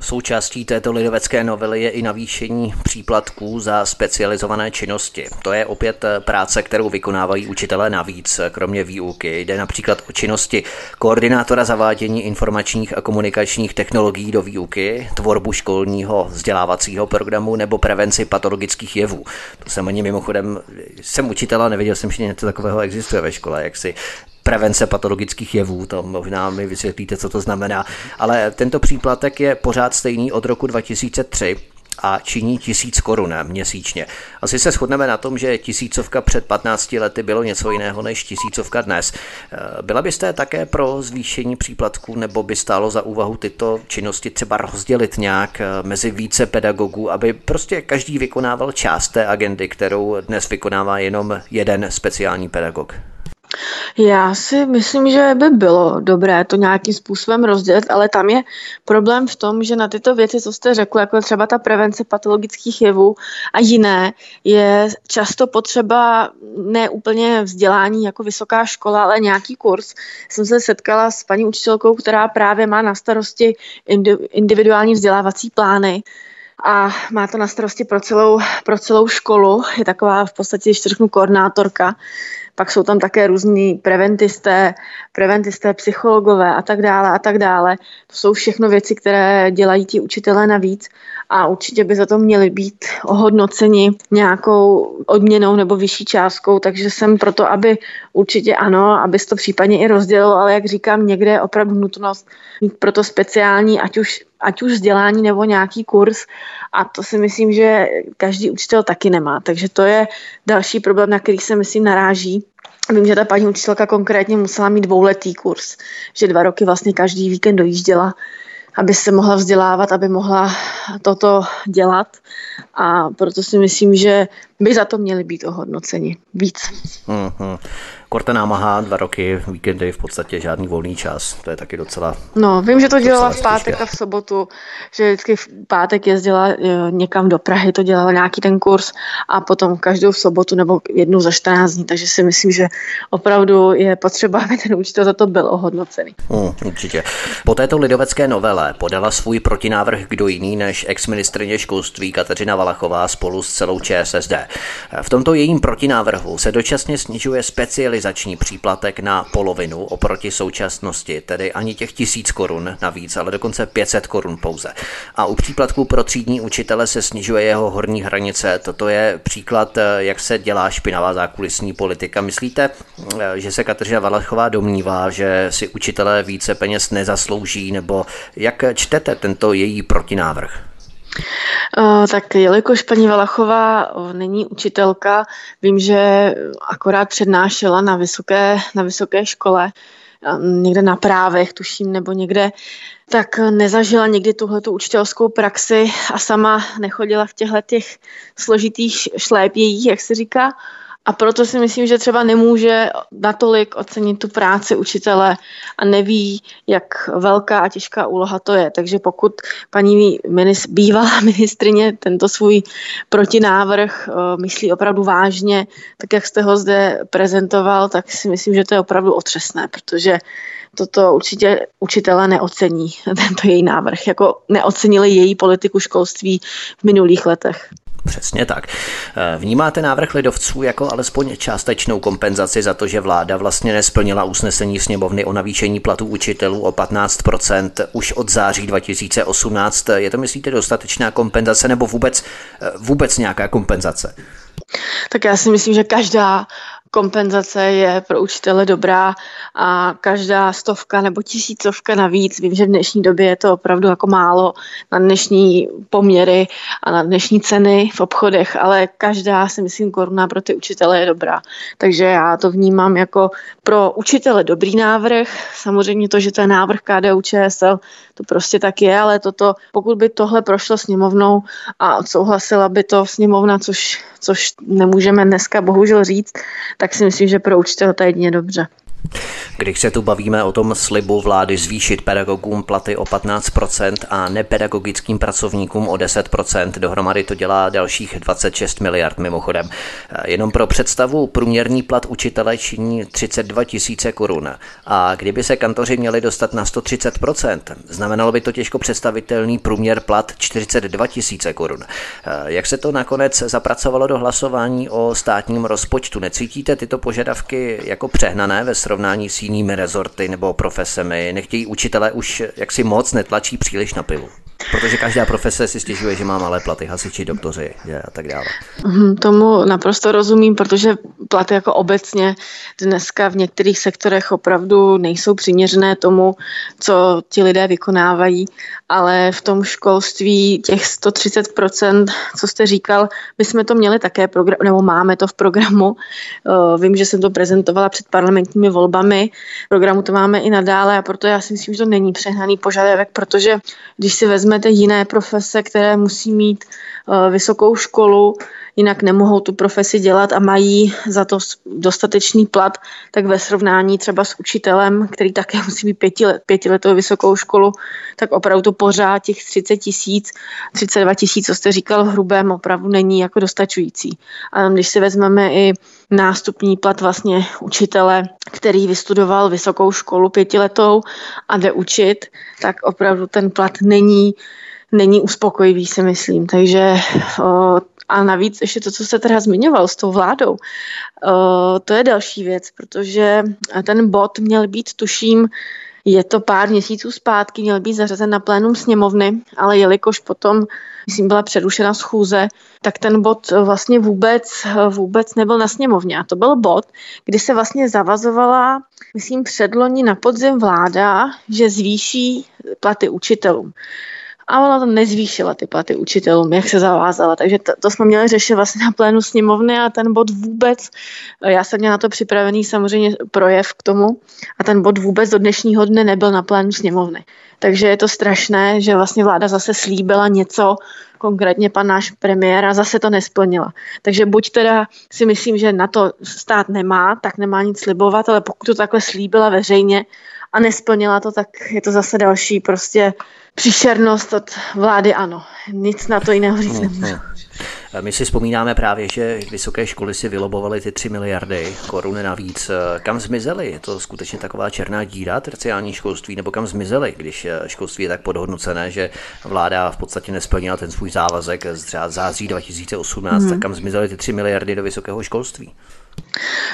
Součástí této lidovecké novely je i navýšení příplatků za specializované činnosti. To je opět eh, práce, kterou vykonávají učitelé navíc, kromě výuky. Jde například o činnosti koordinátora zavádění informačních a komunikačních technologií do výuky, tvorbu školního vzdělávacího programu nebo prevenci patologických jevů. To jsem ani mimochodem, jsem učitel a nevěděl jsem, že něco takového existuje ve škole, jak si prevence patologických jevů, to možná mi vysvětlíte, co to znamená. Ale tento příplatek je pořád stejný od roku 2003 a činí tisíc korun měsíčně. Asi se shodneme na tom, že tisícovka před 15 lety bylo něco jiného než tisícovka dnes. Byla byste také pro zvýšení příplatků nebo by stálo za úvahu tyto činnosti třeba rozdělit nějak mezi více pedagogů, aby prostě každý vykonával část té agendy, kterou dnes vykonává jenom jeden speciální pedagog? Já si myslím, že by bylo dobré to nějakým způsobem rozdělit, ale tam je problém v tom, že na tyto věci, co jste řekl, jako třeba ta prevence patologických jevů a jiné, je často potřeba ne úplně vzdělání jako vysoká škola, ale nějaký kurz. Jsem se setkala s paní učitelkou, která právě má na starosti individuální vzdělávací plány a má to na starosti pro celou, pro celou školu. Je taková v podstatě, když řeknu, koordinátorka pak jsou tam také různí preventisté, preventisté, psychologové a tak dále a tak dále. To jsou všechno věci, které dělají ti učitelé navíc a určitě by za to měli být ohodnoceni nějakou odměnou nebo vyšší částkou, takže jsem proto, aby určitě ano, aby to případně i rozdělilo, ale jak říkám, někde je opravdu nutnost mít proto speciální, ať už, ať už vzdělání nebo nějaký kurz. A to si myslím, že každý učitel taky nemá, takže to je další problém, na který se myslím naráží. Vím, že ta paní učitelka konkrétně musela mít dvouletý kurz, že dva roky vlastně každý víkend dojížděla, aby se mohla vzdělávat, aby mohla toto dělat. A proto si myslím, že by za to měli být ohodnoceni víc. Mm-hmm. Korte námaha, dva roky, víkendy v podstatě žádný volný čas. To je taky docela. No, vím, že to dělala v pátek a v sobotu, že vždycky v pátek jezdila eh, někam do Prahy, to dělala nějaký ten kurz a potom každou v sobotu nebo jednu za 14 dní, takže si myslím, že opravdu je potřeba, aby ten učitel za to byl ohodnocený. Hmm, určitě. Po této lidovecké novele podala svůj protinávrh kdo jiný než ex-ministrině školství Kateřina Valachová spolu s celou ČSSD. V tomto jejím protinávrhu se dočasně snižuje specializační příplatek na polovinu oproti současnosti, tedy ani těch tisíc korun navíc, ale dokonce 500 korun pouze. A u příplatku pro třídní učitele se snižuje jeho horní hranice. Toto je příklad, jak se dělá špinavá zákulisní politika. Myslíte, že se Kateřina Valachová domnívá, že si učitelé více peněz nezaslouží, nebo jak čtete tento její protinávrh? Tak jelikož paní Valachová není učitelka, vím, že akorát přednášela na vysoké, na vysoké škole, někde na právech, tuším, nebo někde, tak nezažila někdy tuhle učitelskou praxi a sama nechodila v těchto těch složitých šlépějích, jak se říká. A proto si myslím, že třeba nemůže natolik ocenit tu práci učitele a neví, jak velká a těžká úloha to je. Takže pokud paní minis, bývalá <laughs> ministrině tento svůj protinávrh uh, myslí opravdu vážně, tak jak jste ho zde prezentoval, tak si myslím, že to je opravdu otřesné, protože toto určitě učitele neocení, <laughs> tento její návrh, jako neocenili její politiku školství v minulých letech. Přesně tak. Eh, vnímáte návrh lidovců jako alespoň částečnou kompenzaci za to, že vláda vlastně nesplnila usnesení sněmovny o navýšení platů učitelů o 15% už od září 2018. Je to, myslíte, dostatečná kompenzace nebo vůbec, eh, vůbec nějaká kompenzace? Tak já si myslím, že každá kompenzace je pro učitele dobrá a každá stovka nebo tisícovka navíc, vím, že v dnešní době je to opravdu jako málo na dnešní poměry a na dnešní ceny v obchodech, ale každá si myslím koruna pro ty učitele je dobrá. Takže já to vnímám jako pro učitele dobrý návrh. Samozřejmě to, že to je návrh KDU ČSL, to prostě tak je, ale toto, pokud by tohle prošlo sněmovnou a odsouhlasila by to sněmovna, což, což nemůžeme dneska bohužel říct, tak si myslím, že pro učitele to je jedině dobře. Když se tu bavíme o tom slibu vlády zvýšit pedagogům platy o 15% a nepedagogickým pracovníkům o 10%, dohromady to dělá dalších 26 miliard mimochodem. Jenom pro představu, průměrný plat učitele činí 32 tisíce korun. A kdyby se kantoři měli dostat na 130%, znamenalo by to těžko představitelný průměr plat 42 tisíce korun. Jak se to nakonec zapracovalo do hlasování o státním rozpočtu? Necítíte tyto požadavky jako přehnané ve s jinými rezorty nebo profesemi? Nechtějí učitele už jaksi moc, netlačí příliš na pilu? Protože každá profese si stěžuje, že má malé platy, hasiči, doktoři a tak dále. Mhm, tomu naprosto rozumím, protože platy jako obecně dneska v některých sektorech opravdu nejsou přiměřené tomu, co ti lidé vykonávají, ale v tom školství těch 130%, co jste říkal, my jsme to měli také, program, nebo máme to v programu. Eh, vím, že jsem to prezentovala před parlamentními volbami. V programu to máme i nadále a proto já si myslím, že to není přehnaný požadavek, protože když si vezme vezmete jiné profese, které musí mít eh, vysokou školu, jinak nemohou tu profesi dělat a mají za to dostatečný plat, tak ve srovnání třeba s učitelem, který také <laughs> musí být pětilet, vysokou školu, tak opravdu pořád těch 30 tisíc, 32 tisíc, co jste říkal v hrubém, opravdu není jako dostačující. A když si vezmeme i nástupní plat vlastně učitele, který vystudoval vysokou školu pětiletou a jde učit, tak opravdu ten plat není není uspokojivý, si myslím. Takže o, a navíc ještě to, co jste teda zmiňoval s tou vládou, o, to je další věc, protože ten bod měl být, tuším, je to pár měsíců zpátky, měl být zařazen na plénum sněmovny, ale jelikož potom, myslím, byla přerušena schůze, tak ten bod vlastně vůbec, vůbec nebyl na sněmovně. A to byl bod, kdy se vlastně zavazovala, myslím, předloni na podzim vláda, že zvýší platy učitelům a ona to nezvýšila ty platy učitelům, jak se zavázala. Takže to, to jsme měli řešit vlastně na plénu sněmovny a ten bod vůbec, já jsem měla na to připravený samozřejmě projev k tomu a ten bod vůbec do dnešního dne nebyl na plénu sněmovny. Takže je to strašné, že vlastně vláda zase slíbila něco, konkrétně pan náš premiér a zase to nesplnila. Takže buď teda si myslím, že na to stát nemá, tak nemá nic slibovat, ale pokud to takhle slíbila veřejně a nesplnila to, tak je to zase další prostě příšernost od vlády ano. Nic na to jiného říct nemůžu. Hmm, hmm. My si vzpomínáme právě, že vysoké školy si vylobovaly ty 3 miliardy korun navíc. Kam zmizely? Je to skutečně taková černá díra terciální školství, nebo kam zmizely, když školství je tak podhodnocené, že vláda v podstatě nesplnila ten svůj závazek z září 2018, hmm. tak kam zmizely ty 3 miliardy do vysokého školství?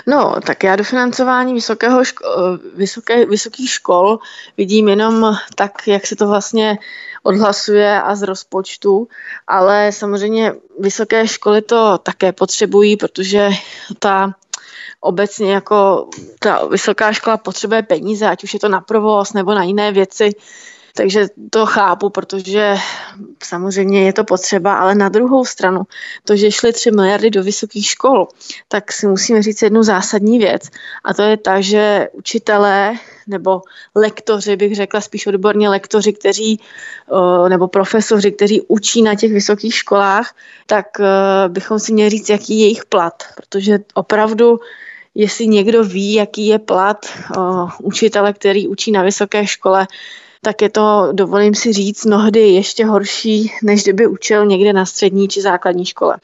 No, tak já dofinancování vysokého ško- vysoké, vysokých škol vidím jenom tak, jak se to vlastně odhlasuje a z rozpočtu, ale samozřejmě vysoké školy to také potřebují, protože ta obecně jako ta vysoká škola potřebuje peníze, ať už je to na provoz nebo na jiné věci, takže to chápu, protože samozřejmě je to potřeba, ale na druhou stranu, to, že šly 3 miliardy do vysokých škol, tak si musíme říct jednu zásadní věc. A to je ta, že učitelé nebo lektoři, bych řekla spíš odborně lektoři, kteří, nebo profesoři, kteří učí na těch vysokých školách, tak bychom si měli říct, jaký je jejich plat, protože opravdu jestli někdo ví, jaký je plat učitele, který učí na vysoké škole, tak je to, dovolím si říct, mnohdy ještě horší, než kdyby učil někde na střední či základní škole.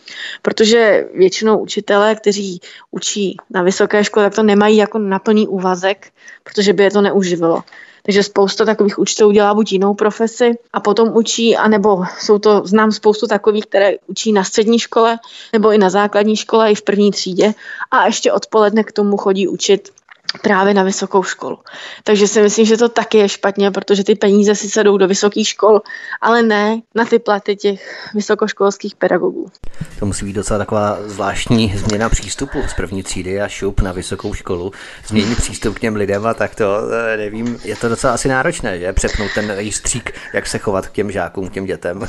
Protože většinou učitelé, kteří učí na vysoké škole, tak to nemají jako na plný úvazek, protože by je to neuživilo. Takže spousta takových učitelů dělá buď jinou profesi a potom učí, anebo jsou to, znám spoustu takových, které učí na střední škole nebo i na základní škole, i v první třídě a ještě odpoledne k tomu chodí učit právě na vysokou školu. Takže si myslím, že to taky je špatně, protože ty peníze si sedou do vysokých škol, ale ne na ty platy těch vysokoškolských pedagogů. To musí být docela taková zvláštní změna přístupu z první třídy a šup na vysokou školu. Změnit přístup k těm lidem a tak to, nevím, je to docela asi náročné, že? Přepnout ten rejstřík, jak se chovat k těm žákům, k těm dětem.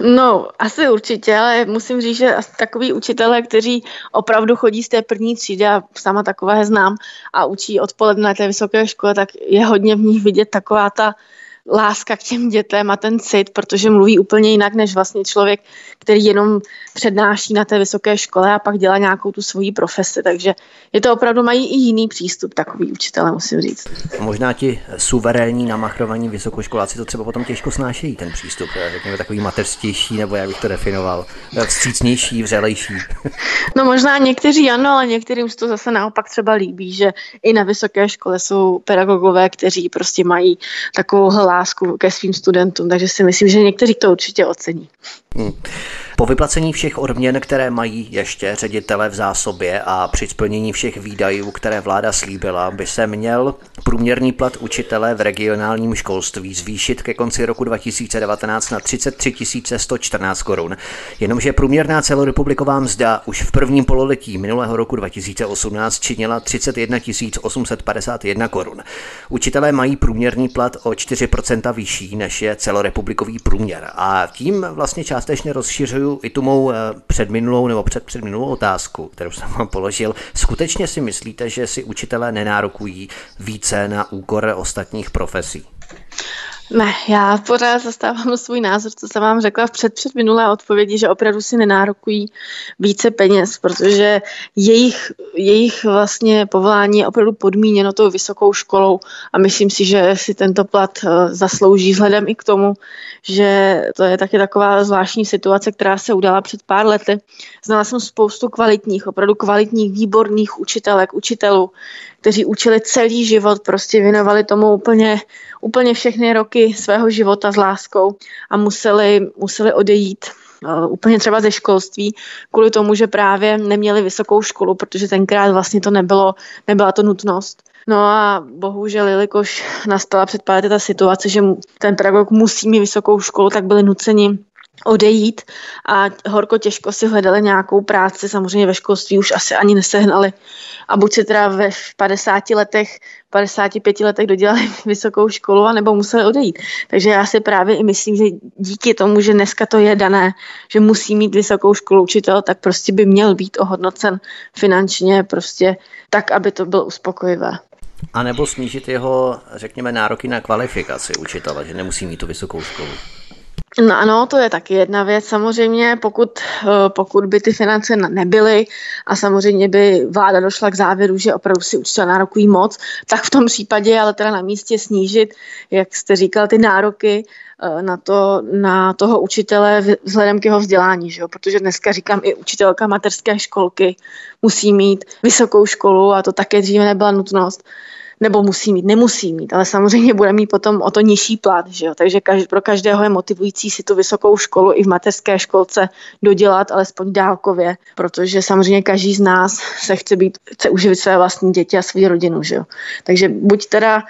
No, asi určitě, ale musím říct, že takový učitelé, kteří opravdu chodí z té první třídy a sama takové znám a učí odpoledne na té vysoké škole, tak je hodně v nich vidět taková ta láska k těm dětem a ten cit, protože mluví úplně jinak než vlastně člověk, který jenom přednáší na té vysoké škole a pak dělá nějakou tu svoji profesi. Takže je to opravdu mají i jiný přístup takový učitele, musím říct. Možná ti suverénní namachrovaní vysokoškoláci to třeba potom těžko snášejí, ten přístup, řekněme takový mateřstější, nebo jak bych to definoval, vstřícnější, vřelejší. <laughs> No možná někteří ano, ale některým se to zase naopak třeba líbí, že i na vysoké škole jsou pedagogové, kteří prostě mají takovou lásku ke svým studentům, takže si myslím, že někteří to určitě ocení. Hmm. Po vyplacení všech odměn, které mají ještě ředitele v zásobě a při splnění všech výdajů, které vláda slíbila, by se měl průměrný plat učitele v regionálním školství zvýšit ke konci roku 2019 na 33 114 korun. Jenomže průměrná celorepubliková mzda už v prvním pololetí minulého roku 2018 činila 31 851 korun. Učitelé mají průměrný plat o 4% vyšší, než je celorepublikový průměr. A tím vlastně částečně rozšiřují zopakuju i tu mou eh, předminulou nebo předpředminulou otázku, kterou jsem vám položil. Skutečně si myslíte, že si učitelé nenárokují více na úkor ostatních profesí? Ne, já pořád zastávám svůj názor, co jsem vám řekla v předpřed minulé odpovědi, že opravdu si nenárokují více peněz, protože jejich, jejich vlastně povolání je opravdu podmíněno tou vysokou školou a myslím si, že si tento plat eh, zaslouží vzhledem i k tomu, že to je taky taková zvláštní situace, která se udala před pár lety. Znala jsem spoustu kvalitních, opravdu kvalitních, výborných učitelek, učitelů, kteří učili celý život, prostě věnovali tomu úplně, úplně všechny roky svého života s láskou a museli, museli odejít uh, úplně třeba ze školství, kvůli tomu, že právě neměli vysokou školu, protože tenkrát vlastně to nebylo, nebyla to nutnost. No a bohužel, jelikož nastala před pár ta situace, že ten pedagog musí mít vysokou školu, tak byli nuceni odejít a horko těžko si hledali nějakou práci, samozřejmě ve školství už asi ani nesehnali a buď si teda ve 50 letech, 55 letech dodělali <laughs> vysokou školu a nebo museli odejít. Takže já si právě i myslím, že díky tomu, že dneska to je dané, že musí mít vysokou školu učitel, tak prostě by měl být ohodnocen finančně prostě tak, aby to bylo uspokojivé. A nebo snížit jeho, řekněme, nároky na kvalifikaci učitele, že nemusí mít tu vysokou školu. No ano, to je taky jedna věc. Samozřejmě, pokud, eh, pokud by ty finance nebyly a samozřejmě by vláda došla k závěru, že opravdu si učitel nárokují moc, tak v tom případě ale teda na místě snížit, jak jste říkal, ty nároky eh, na, to, na toho učitele vzhledem k jeho vzdělání, že jo? protože dneska říkám i učitelka materské školky musí mít vysokou školu a to také dříve nebyla nutnost nebo musí mít, nemusí mít, ale samozřejmě bude mít potom o to nižší plat, že jo? takže každý, pro každého je motivující si tu vysokou školu i v mateřské školce dodělat, alespoň dálkově, protože samozřejmě každý z nás se chce být, chce uživit své vlastní děti a svou rodinu, že jo? takže buď teda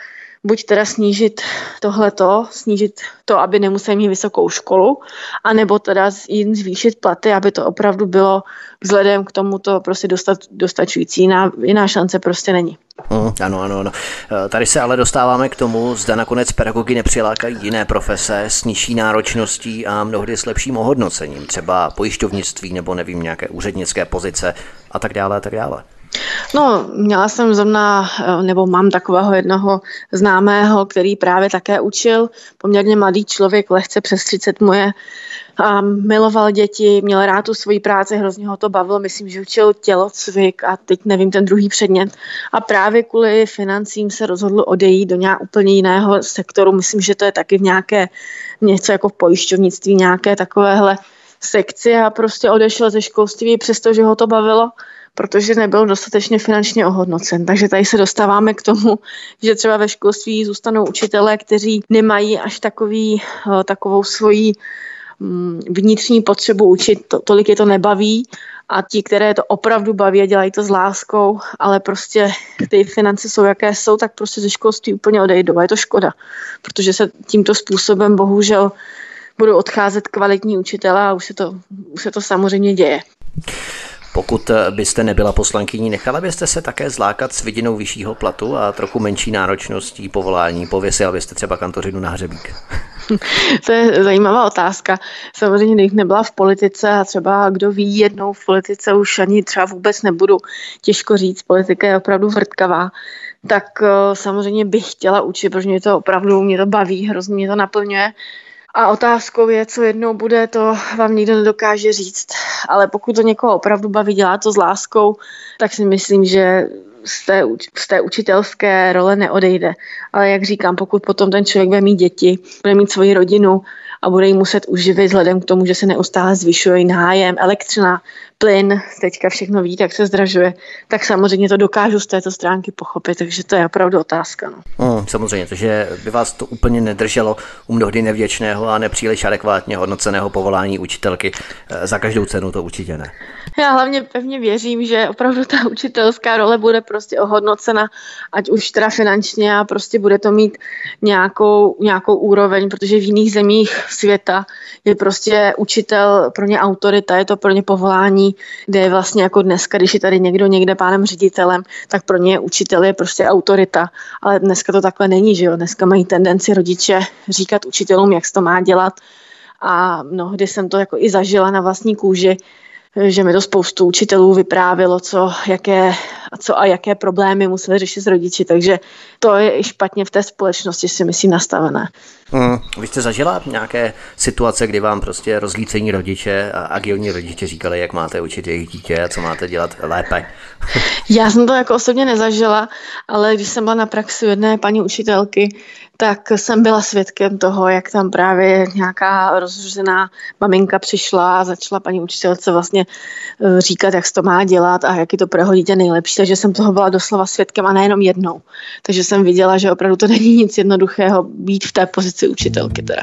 buď teda snížit tohleto, snížit to, aby nemuseli mít vysokou školu, anebo teda jim zvýšit platy, aby to opravdu bylo vzhledem k tomuto prostě dostat, dostačující. Jiná, jiná šance prostě není. Hmm, ano, ano, ano. Eh, tady se ale dostáváme k tomu, zda nakonec pedagogy nepřilákají jiné profese s nižší náročností a mnohdy s lepším ohodnocením, třeba pojišťovnictví nebo nevím, nějaké úřednické pozice a tak dále a tak dále. No, měla jsem zrovna, eh, nebo mám takového jednoho známého, který právě také učil, poměrně mladý člověk, lehce přes 30 moje, a miloval děti, měl rád tu svoji práci, hrozně ho to bavilo, myslím, že učil tělocvik a teď nevím ten druhý předmět. A právě kvůli financím se rozhodl odejít do nějak úplně jiného sektoru, myslím, že to je taky v nějaké, něco jako v pojišťovnictví, nějaké takovéhle sekci a prostě odešel ze školství, přestože ho to bavilo protože nebyl dostatečně finančně ohodnocen. Takže tady se dostáváme k tomu, že třeba ve školství zůstanou učitelé, kteří nemají až takový, eh, takovou svoji mm, vnitřní potřebu učit, to, tolik je to nebaví a ti, které to opravdu baví a dělají to s láskou, ale prostě ty finance jsou, jaké jsou, tak prostě ze školství úplně odejdou a je to škoda, protože se tímto způsobem bohužel budou odcházet kvalitní učitelé a už se to, už se to samozřejmě děje. Pokud byste nebyla poslankyní, nechala byste se také zlákat s vidinou vyššího platu a trochu menší náročností povolání? Pověsila byste třeba kantořinu na hřebík? <laughs> To je zajímavá otázka. Samozřejmě, kdybych nebyla v politice a třeba kdo ví, jednou v politice už ani třeba vůbec nebudu, těžko říct, politika je opravdu vrtkavá, tak eh, samozřejmě bych chtěla učit, protože mě to opravdu, mě to baví, hrozně mě to naplňuje. A otázkou je, co jednou bude, to vám nikdo nedokáže říct. Ale pokud to někoho opravdu baví, dělá to s láskou, tak si myslím, že z té, z té učitelské role neodejde. Ale jak říkám, pokud potom ten člověk bude mít děti, bude mít svoji rodinu a bude jí muset uživit vzhledem k tomu, že se neustále zvyšuje nájem, elektřina, plyn, teďka všechno ví, jak se zdražuje, tak samozřejmě to dokážu z této stránky pochopit, takže to je opravdu otázka. No. Mm, samozřejmě, takže by vás to úplně nedrželo u mnohdy nevděčného a nepříliš adekvátně hodnoceného povolání učitelky. Eh, za každou cenu to určitě ne. <laughs> Já hlavně pevně věřím, že opravdu ta učitelská role bude prostě ohodnocena, ať už teda finančně a prostě bude to mít nějakou, nějakou úroveň, protože v jiných zemích světa je prostě učitel pro ně autorita, je to pro ně povolání, kde je vlastně jako dneska, když je tady někdo někde pánem ředitelem, tak pro ně učitel je prostě autorita. Ale dneska to takhle není, že jo? Dneska mají tendenci rodiče říkat učitelům, jak se to má dělat. A mnohdy jsem to jako i zažila na vlastní kůži, že mi to spoustu učitelů vyprávělo, co, jaké, co a jaké problémy museli řešit s rodiči, takže to je i špatně v té společnosti, si myslím, nastavené. Mm, vy jste zažila nějaké situace, kdy vám prostě rozlícení rodiče a agilní rodiče říkali, jak máte učit jejich dítě a co máte dělat lépe? <laughs> Já jsem to jako osobně nezažila, ale když jsem byla na praxi jedné paní učitelky, tak jsem byla svědkem toho, jak tam právě nějaká rozruzená maminka přišla a začala paní učitelce vlastně eh, říkat, jak se to má dělat a jak je to pro jeho dítě nejlepší. Takže jsem toho byla doslova svědkem a nejenom jednou. Takže jsem viděla, že opravdu to <laughs> není nic jednoduchého být v té pozici učitelky. Teda.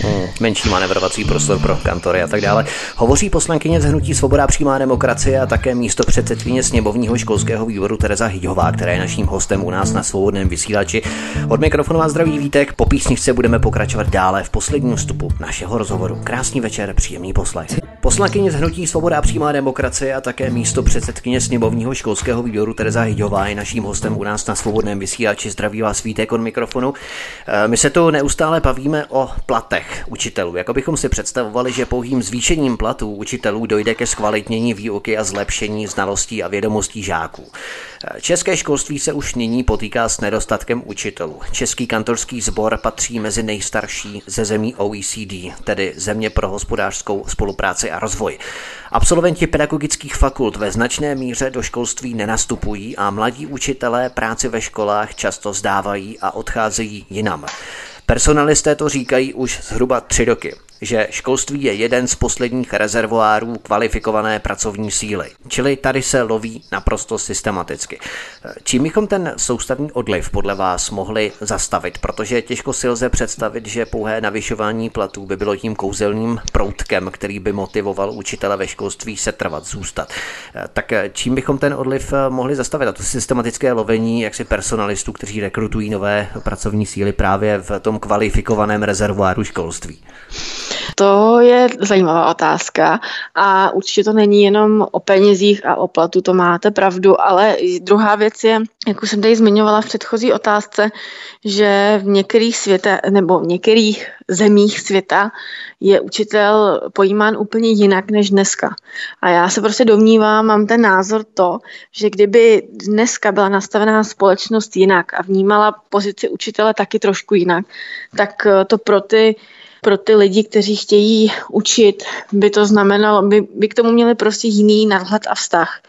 Hmm, menší manevrovací prostor pro kantory a tak dále. Hovoří poslankyně z Hnutí Svoboda přímá demokracie a také místo předsedkyně sněmovního školského výboru Tereza Hyďová, která je naším hostem u nás na svobodném vysílači. Od mikrofonu vás zdraví Vítek, po písničce budeme pokračovat dále v posledním vstupu našeho rozhovoru. Krásný večer, příjemný poslech. Poslankyně z Hnutí Svoboda a přímá demokracie a také místo předsedkyně sněmovního školského výboru Tereza Hyďová je naším hostem u nás na svobodném vysílači. Zdraví vás Vítek od mikrofonu. Eh, my se tu neustále bavíme o platech učitelů. Jako bychom si představovali, že pouhým zvýšením platů učitelů dojde ke zkvalitnění výuky a zlepšení znalostí a vědomostí žáků. Eh, české školství se už nyní potýká s nedostatkem učitelů. Český kantorský sbor patří mezi nejstarší ze zemí OECD, tedy země pro hospodářskou spolupráci a rozvoj. Absolventi pedagogických fakult ve značné míře do školství nenastupují a mladí učitelé práci ve školách často zdávají a odcházejí jinam. Personalisté to říkají už zhruba tři roky že školství je jeden z posledních rezervoárů kvalifikované pracovní síly. Čili tady se loví naprosto systematicky. Čím bychom ten soustavný odliv podle vás mohli zastavit? Protože těžko si lze představit, že pouhé navyšování platů by bylo tím kouzelným proutkem, který by motivoval učitele ve školství se trvat, zůstat. Tak čím bychom ten odliv mohli zastavit? A to systematické lovení jaksi personalistů, kteří rekrutují nové pracovní síly právě v tom kvalifikovaném rezervoáru školství. To je zajímavá otázka a určitě to není jenom o penězích a o platu, to máte pravdu, ale druhá věc je, jak už jsem tady zmiňovala v předchozí otázce, že v některých světa, nebo v některých zemích světa je učitel pojímán úplně jinak než dneska. A já se prostě domnívám, mám ten názor to, že kdyby dneska byla nastavená společnost jinak a vnímala pozici učitele taky trošku jinak, tak to pro ty pro ty lidi, kteří chtějí učit, by to znamenalo, by, by k tomu měli prostě jiný nadhled a vztah.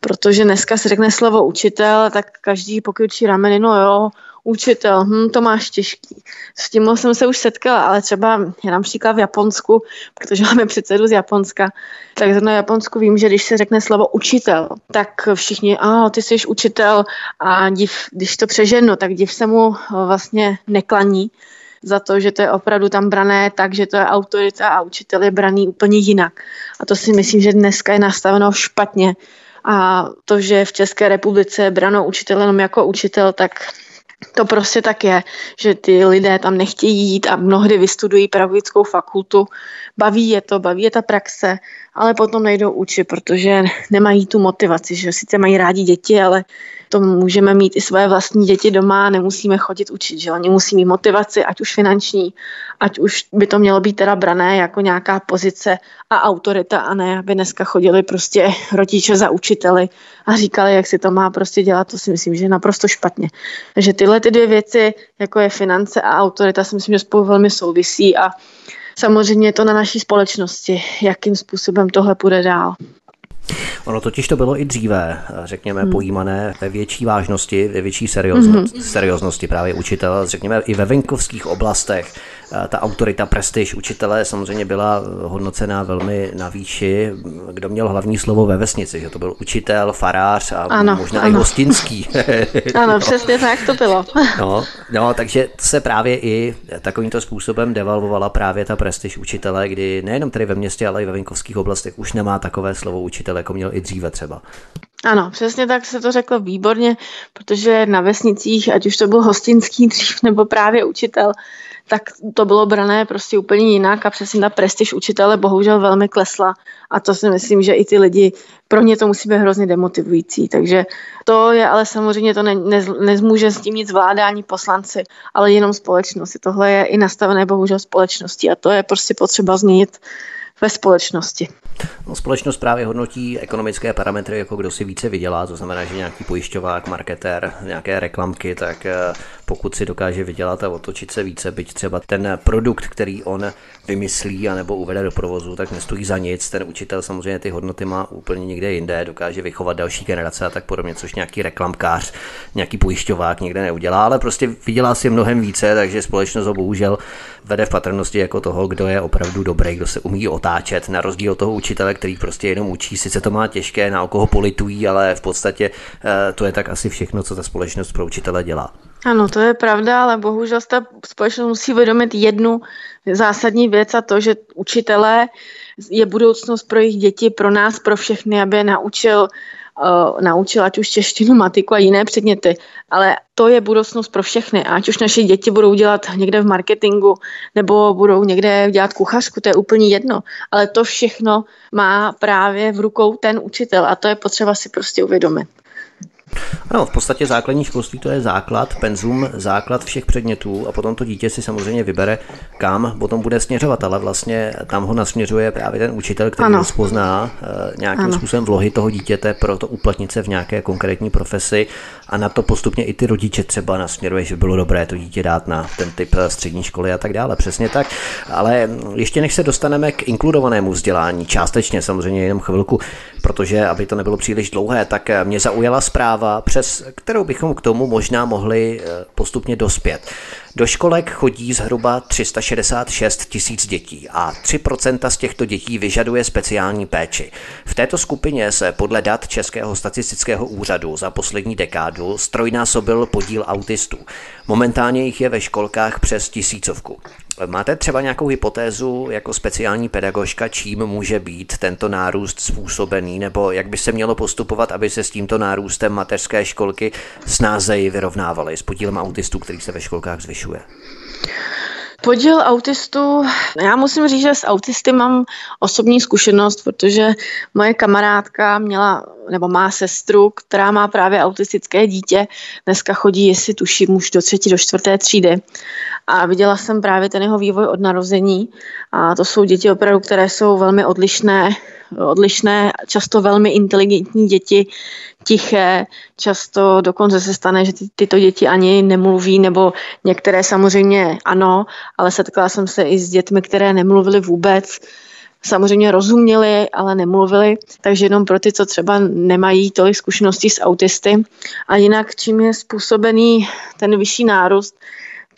Protože dneska se řekne slovo učitel, tak každý učí rameny, no jo, učitel, hm, to máš těžký. S tím jsem se už setkala, ale třeba já například v Japonsku, protože máme předsedu z Japonska, tak zrovna v Japonsku vím, že když se řekne slovo učitel, tak všichni, a ty jsi učitel a div, když to přeženu, tak div se mu vlastně neklaní, za to, že to je opravdu tam brané tak, že to je autorita a učitel je braný úplně jinak. A to si myslím, že dneska je nastaveno špatně. A to, že v České republice je brano učitel jenom jako učitel, tak to prostě tak je, že ty lidé tam nechtějí jít a mnohdy vystudují pedagogickou fakultu. Baví je to, baví je ta praxe, ale potom nejdou učit, protože nemají tu motivaci, že sice mají rádi děti, ale to můžeme mít i své vlastní děti doma, nemusíme chodit učit, že oni musí mít motivaci, ať už finanční, ať už by to mělo být teda brané jako nějaká pozice a autorita a ne, aby dneska chodili prostě rodiče za učiteli a říkali, jak si to má prostě dělat, to si myslím, že je naprosto špatně. Takže tyhle ty dvě věci, jako je finance a autorita, si myslím, že spolu velmi souvisí a samozřejmě je to na naší společnosti, jakým způsobem tohle půjde dál. Ono totiž to bylo i dříve, řekněme, hmm. pojímané ve větší vážnosti, ve větší serióznosti, hmm. serióznosti právě učitel, řekněme i ve venkovských oblastech ta autorita, prestiž učitele samozřejmě byla hodnocená velmi na výši. Kdo měl hlavní slovo ve vesnici, že to byl učitel, farář a ano, možná ano. i hostinský. <laughs> <laughs> ano, no. přesně tak to bylo. <laughs> no, no, takže se právě i takovýmto způsobem devalvovala právě ta prestiž učitele, kdy nejenom tady ve městě, ale i ve venkovských oblastech už nemá takové slovo učitel, jako měl i dříve třeba. Ano, přesně tak se to řeklo výborně, protože na vesnicích, ať už to byl hostinský dřív nebo právě učitel, tak to bylo brané prostě úplně jinak a přesně ta prestiž učitele bohužel velmi klesla a to si myslím, že i ty lidi, pro ně to musí být hrozně demotivující, takže to je ale samozřejmě to ne, ne, nezmůže s tím nic ani poslanci, ale jenom společnost. Tohle je i nastavené bohužel společnosti a to je prostě potřeba změnit ve společnosti. No, společnost právě hodnotí ekonomické parametry, jako kdo si více vydělá, to znamená, že nějaký pojišťovák, marketér, nějaké reklamky, tak eh, pokud si dokáže vydělat a otočit se více, byť třeba ten produkt, který on vymyslí anebo uvede do provozu, tak nestojí za nic. Ten učitel samozřejmě ty hodnoty má úplně někde jinde, dokáže vychovat další generace a tak podobně, což nějaký reklamkář, nějaký pojišťovák někde neudělá, ale prostě vydělá si mnohem více, takže společnost ho bohužel vede v patrnosti jako toho, kdo je opravdu dobrý, kdo se umí otáčet, na rozdíl od toho učitele, který prostě jenom učí. Sice to má těžké, na koho politují, ale v podstatě eh, to je tak asi všechno, co ta společnost pro učitele dělá. Ano, to je pravda, ale bohužel ta společnost musí uvědomit jednu zásadní věc a to, že učitelé je budoucnost pro jejich děti, pro nás, pro všechny, aby je naučil uh, naučil ať už češtinu, matiku a jiné předměty, ale to je budoucnost pro všechny. Ať už naše děti budou dělat někde v marketingu nebo budou někde dělat kuchařku, to je úplně jedno. Ale to všechno má právě v rukou ten učitel a to je potřeba si prostě uvědomit. Ano, v podstatě základní školství to je základ, penzum, základ všech předmětů a potom to dítě si samozřejmě vybere, kam potom bude směřovat, ale vlastně tam ho nasměřuje právě ten učitel, který ano. rozpozná uh, nějakým ano. způsobem vlohy toho dítěte pro to uplatnit se v nějaké konkrétní profesi a na to postupně i ty rodiče třeba nasměruje, že by bylo dobré to dítě dát na ten typ eh, střední školy a tak dále. Přesně tak. Ale ještě než se dostaneme k inkludovanému vzdělání, částečně samozřejmě jenom chvilku, protože aby to nebylo příliš dlouhé, tak eh, mě zaujala zpráva, přes kterou bychom k tomu možná mohli eh, postupně dospět. Do školek chodí zhruba 366 tisíc dětí a 3% z těchto dětí vyžaduje speciální péči. V této skupině se podle dat Českého statistického úřadu za poslední dekádu strojnásobil podíl autistů. Momentálně jich je ve školkách přes tisícovku. Máte třeba nějakou hypotézu jako speciální pedagožka, čím může být tento nárůst způsobený, nebo jak by se mělo postupovat, aby se s tímto nárůstem mateřské školky snázeji vyrovnávaly s podílem autistů, který se ve školkách zvyšuje? Podíl autistů, já musím říct, že s autisty mám osobní zkušenost, protože moje kamarádka měla nebo má sestru, která má právě autistické dítě. Dneska chodí, jestli tuším, už do třetí, do čtvrté třídy. A viděla jsem právě ten jeho vývoj od narození. A to jsou děti opravdu, které jsou velmi odlišné, odlišné, často velmi inteligentní děti, tiché, často dokonce se stane, že ty, tyto děti ani nemluví, nebo některé samozřejmě ano, ale setkala jsem se i s dětmi, které nemluvily vůbec, samozřejmě rozuměli, ale nemluvili, takže jenom pro ty, co třeba nemají tolik zkušeností s autisty. A jinak, čím je způsobený ten vyšší nárůst,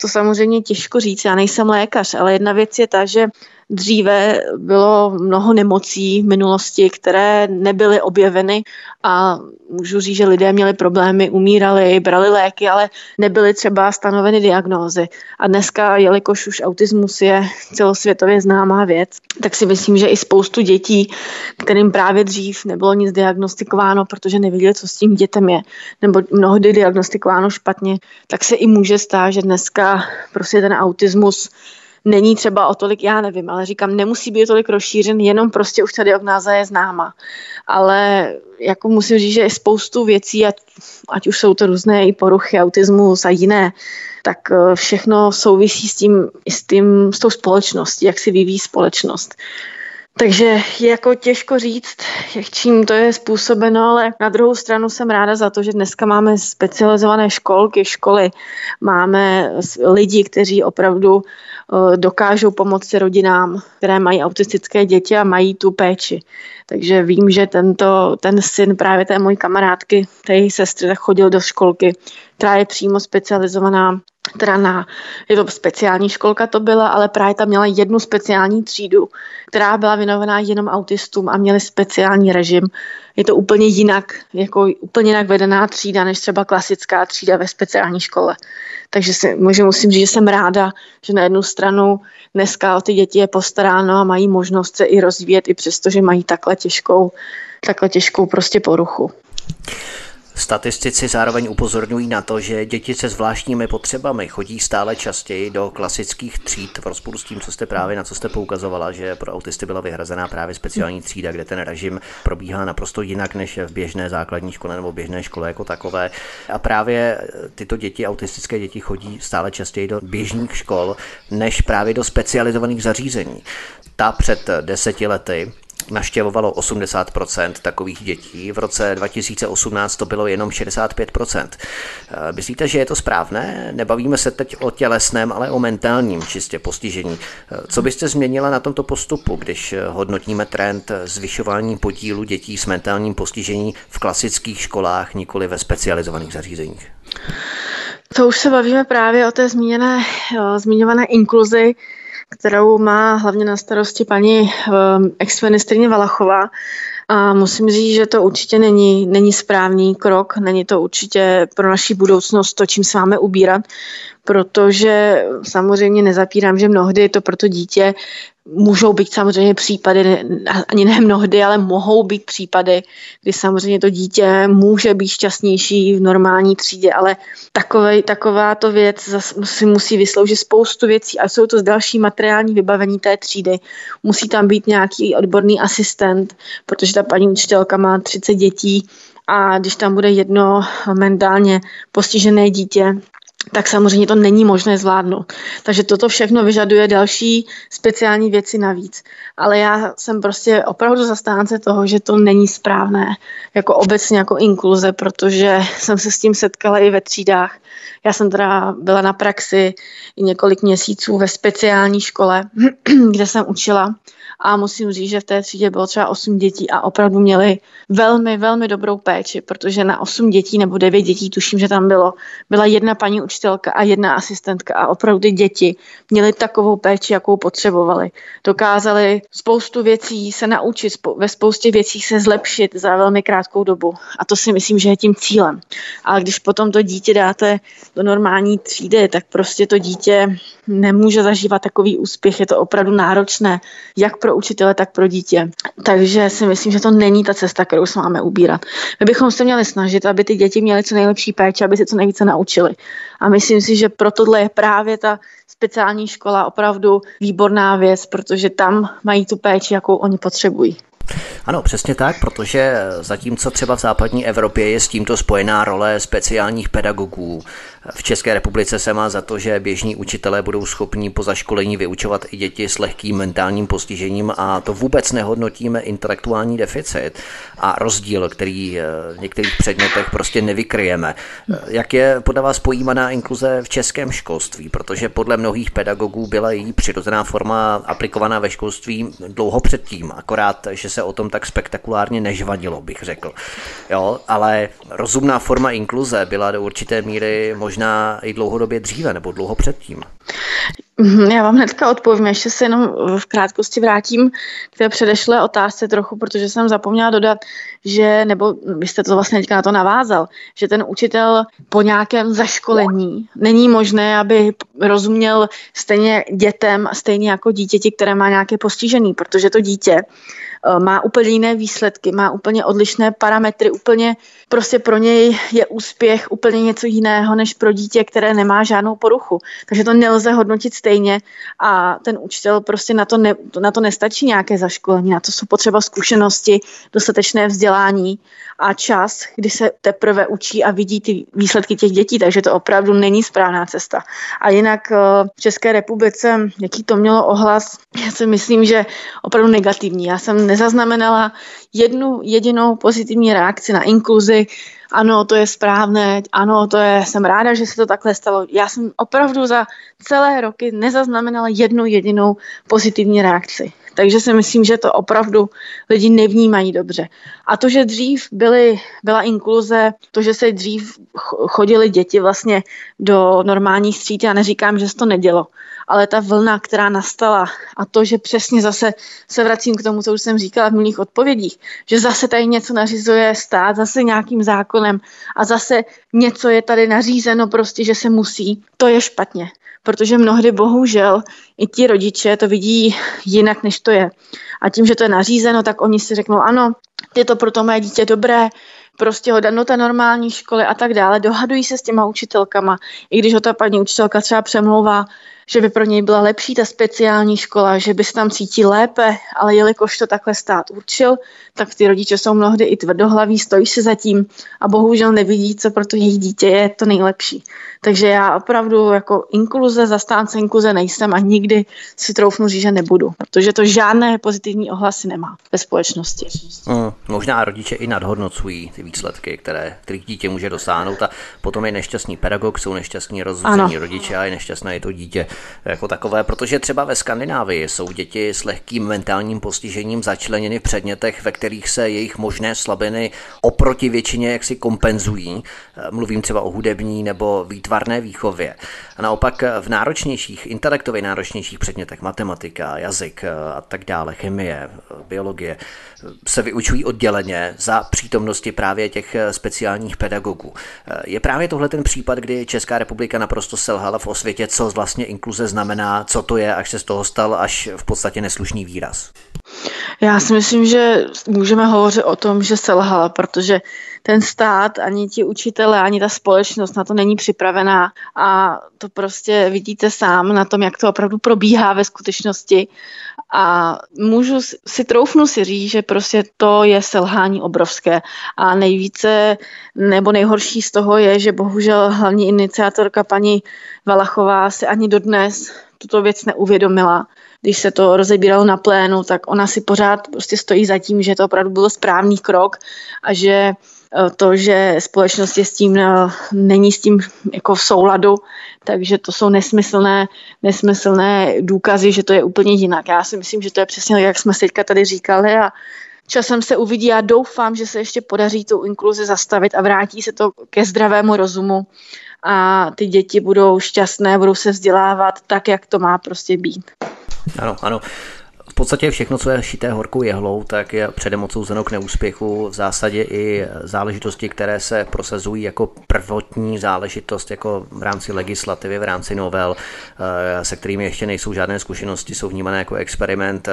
to samozřejmě těžko říct, já nejsem lékař, ale jedna věc je ta, že Dříve bylo mnoho nemocí v minulosti, které nebyly objeveny a můžu říct, že lidé měli problémy, umírali, brali léky, ale nebyly třeba stanoveny diagnózy. A dneska, jelikož už autismus je celosvětově známá věc, tak si myslím, že i spoustu dětí, kterým právě dřív nebylo nic diagnostikováno, protože nevěděli, co s tím dětem je, nebo mnohdy diagnostikováno špatně, tak se i může stát, že dneska prostě ten autismus není třeba o tolik, já nevím, ale říkám, nemusí být tolik rozšířen, jenom prostě už ta diagnáza je známa. Ale jako musím říct, že je spoustu věcí, ať, ať už jsou to různé i poruchy, autismus a jiné, tak eh, všechno souvisí s tím, s tím, s tou společností, jak si vyvíjí společnost. Takže je jako těžko říct, jak čím to je způsobeno, ale na druhou stranu jsem ráda za to, že dneska máme specializované školky, školy, máme lidi, kteří opravdu dokážou pomoci rodinám, které mají autistické děti a mají tu péči. Takže vím, že tento, ten syn právě té mojí kamarádky, té sestry, tak chodil do školky, která je přímo specializovaná teda na, je to speciální školka to byla, ale právě tam měla jednu speciální třídu, která byla věnovaná jenom autistům a měli speciální režim. Je to úplně jinak, jako úplně jinak vedená třída, než třeba klasická třída ve speciální škole. Takže si, můžu, musím říct, že jsem ráda, že na jednu stranu dneska o ty děti je postaráno a mají možnost se i rozvíjet, i přesto, že mají takhle těžkou, takhle těžkou prostě poruchu. Statistici zároveň upozorňují na to, že děti se zvláštními potřebami chodí stále častěji do klasických tříd v rozporu s tím, co jste právě na co jste poukazovala, že pro autisty byla vyhrazená právě speciální třída, kde ten režim probíhá naprosto jinak než v běžné základní škole nebo běžné škole jako takové. A právě tyto děti, autistické děti, chodí stále častěji do běžných škol než právě do specializovaných zařízení. Ta před deseti lety naštěvovalo 80% takových dětí. V roce 2018 to bylo jenom 65%. Eh, myslíte, že je to správné? Nebavíme se teď o tělesném, ale o mentálním čistě postižení. Eh, co byste změnila na tomto postupu, když hodnotíme trend zvyšování podílu dětí s mentálním postižením v klasických školách, nikoli ve specializovaných zařízeních? To už se bavíme právě o té zmíněné, eh, zmiňované inkluzi, kterou má hlavně na starosti paní um, ex-ministrině Valachová. A musím říct, že to určitě není, není správný krok, není to určitě pro naši budoucnost to, čím se máme ubírat, protože samozřejmě nezapírám, že mnohdy to pro to dítě Můžou být samozřejmě případy, ani ne mnohdy, ale mohou být případy, kdy samozřejmě to dítě může být šťastnější v normální třídě, ale takové, taková to věc si musí vysloužit spoustu věcí a jsou to další materiální vybavení té třídy. Musí tam být nějaký odborný asistent, protože ta paní učitelka má 30 dětí a když tam bude jedno mentálně postižené dítě, tak samozřejmě to není možné zvládnout. Takže toto všechno vyžaduje další speciální věci navíc. Ale já jsem prostě opravdu zastánce toho, že to není správné jako obecně jako inkluze, protože jsem se s tím setkala i ve třídách. Já jsem teda byla na praxi i několik měsíců ve speciální škole, <clears throat> kde jsem učila a musím říct, že v té třídě bylo třeba 8 dětí a opravdu měli velmi, velmi dobrou péči, protože na 8 dětí nebo 9 dětí, tuším, že tam bylo, byla jedna paní učitelka a jedna asistentka a opravdu děti měly takovou péči, jakou potřebovali. Dokázali spoustu věcí se naučit, ve spoustě věcí se zlepšit za velmi krátkou dobu a to si myslím, že je tím cílem. Ale když potom to dítě dáte do normální třídy, tak prostě to dítě nemůže zažívat takový úspěch, je to opravdu náročné, jak pro učitele, tak pro dítě. Takže si myslím, že to není ta cesta, kterou se máme ubírat. My bychom se měli snažit, aby ty děti měly co nejlepší péče, aby se co nejvíce naučili. A myslím si, že pro tohle je právě ta speciální škola opravdu výborná věc, protože tam mají tu péči, jakou oni potřebují. Ano, přesně tak, protože zatímco třeba v západní Evropě je s tímto spojená role speciálních pedagogů, v České republice se má za to, že běžní učitelé budou schopni po zaškolení vyučovat i děti s lehkým mentálním postižením a to vůbec nehodnotíme intelektuální deficit a rozdíl, který eh, v některých předmětech prostě nevykryjeme. Eh, jak je podle vás pojímaná inkluze v českém školství? Protože podle mnohých pedagogů byla její přirozená forma aplikovaná ve školství dlouho předtím, akorát, že se o tom tak spektakulárně nežvadilo, bych řekl. Jo, ale rozumná forma inkluze byla do určité míry možná i dlouhodobě dříve nebo dlouho předtím. Mhm, já vám hnedka odpovím, ještě se jenom v krátkosti vrátím k té předešlé otázce trochu, protože jsem zapomněla dodat, že, nebo vy jste to vlastně teďka na to navázal, že ten učitel po nějakém zaškolení není možné, aby rozuměl stejně dětem, stejně jako dítěti, které má nějaké postižení, protože to dítě má úplně jiné výsledky, má úplně odlišné parametry, úplně prostě pro něj je úspěch úplně něco jiného než pro dítě, které nemá žádnou poruchu. Takže to nelze hodnotit stejně a ten učitel prostě na to, ne, na to nestačí nějaké zaškolení, na to jsou potřeba zkušenosti, dostatečné vzdělání a čas, kdy se teprve učí a vidí ty výsledky těch dětí, takže to opravdu není správná cesta. A jinak eh, v České republice, jaký to mělo ohlas, já si myslím, že opravdu negativní. Já jsem nezaznamenala jednu jedinou pozitivní reakci na inkluzi, ano, to je správné, ano, to je, jsem ráda, že se to takhle stalo. Já jsem opravdu za celé roky nezaznamenala jednu jedinou pozitivní reakci. Takže si myslím, že to opravdu lidi nevnímají dobře. A to, že dřív byly, byla inkluze, to, že se dřív chodili děti vlastně do normálních stříd, já neříkám, že se to nedělo, ale ta vlna, která nastala a to, že přesně zase se vracím k tomu, co už jsem říkala v minulých odpovědích, že zase tady něco nařizuje stát, zase nějakým zákonem a zase něco je tady nařízeno prostě, že se musí, to je špatně protože mnohdy bohužel i ti rodiče to vidí jinak, než to je. A tím, že to je nařízeno, tak oni si řeknou, ano, je to pro to mé dítě dobré, prostě ho do té normální školy a tak dále. Dohadují se s těma učitelkama, i když ho ta paní učitelka třeba přemlouvá, že by pro něj byla lepší ta speciální škola, že by se tam cítil lépe, ale jelikož to takhle stát určil, tak ty rodiče jsou mnohdy i tvrdohlaví, stojí si za tím a bohužel nevidí, co pro to jejich dítě je to nejlepší. Takže já opravdu jako inkluze, zastánce inkluze nejsem a nikdy si troufnu říct, že nebudu, protože to žádné pozitivní ohlasy nemá ve společnosti. Hmm, možná rodiče i nadhodnocují ty výsledky, které, kterých dítě může dosáhnout a potom je nešťastný pedagog, jsou nešťastní rozhodní rodiče a je nešťastné i to dítě jako takové, protože třeba ve Skandinávii jsou děti s lehkým mentálním postižením začleněny v předmětech, ve kterých se jejich možné slabiny oproti většině jaksi kompenzují. Mluvím třeba o hudební nebo výtvarné výchově. A naopak v náročnějších, intelektově náročnějších předmětech, matematika, jazyk a tak dále, chemie, biologie, se vyučují odděleně za přítomnosti právě těch speciálních pedagogů. Je právě tohle ten případ, kdy Česká republika naprosto selhala v osvětě, co vlastně inkluze znamená, co to je, až se z toho stal až v podstatě neslušný výraz? Já si myslím, že můžeme hovořit o tom, že selhala, protože ten stát, ani ti učitele, ani ta společnost na to není připravená. A to prostě vidíte sám na tom, jak to opravdu probíhá ve skutečnosti. A můžu si troufnu si říct, že prostě to je selhání obrovské. A nejvíce nebo nejhorší z toho je, že bohužel hlavní iniciátorka paní Valachová se ani dodnes tuto věc neuvědomila. Když se to rozebíralo na plénu, tak ona si pořád prostě stojí za tím, že to opravdu byl správný krok a že to, že společnost je s tím, e, není s tím jako v souladu, takže to jsou nesmyslné, nesmyslné důkazy, že to je úplně jinak. Já si myslím, že to je přesně jak jsme teďka tady říkali a časem se uvidí. Já doufám, že se ještě podaří tu inkluzi zastavit a vrátí se to ke zdravému rozumu a ty děti budou šťastné, budou se vzdělávat tak, jak to má prostě být. Ano, ano. V podstatě všechno, co je šité horkou jehlou, tak je předem odsouzeno k neúspěchu. V zásadě i záležitosti, které se prosazují jako prvotní záležitost, jako v rámci legislativy, v rámci novel, eh, se kterými ještě nejsou žádné zkušenosti, jsou vnímané jako experiment. Eh,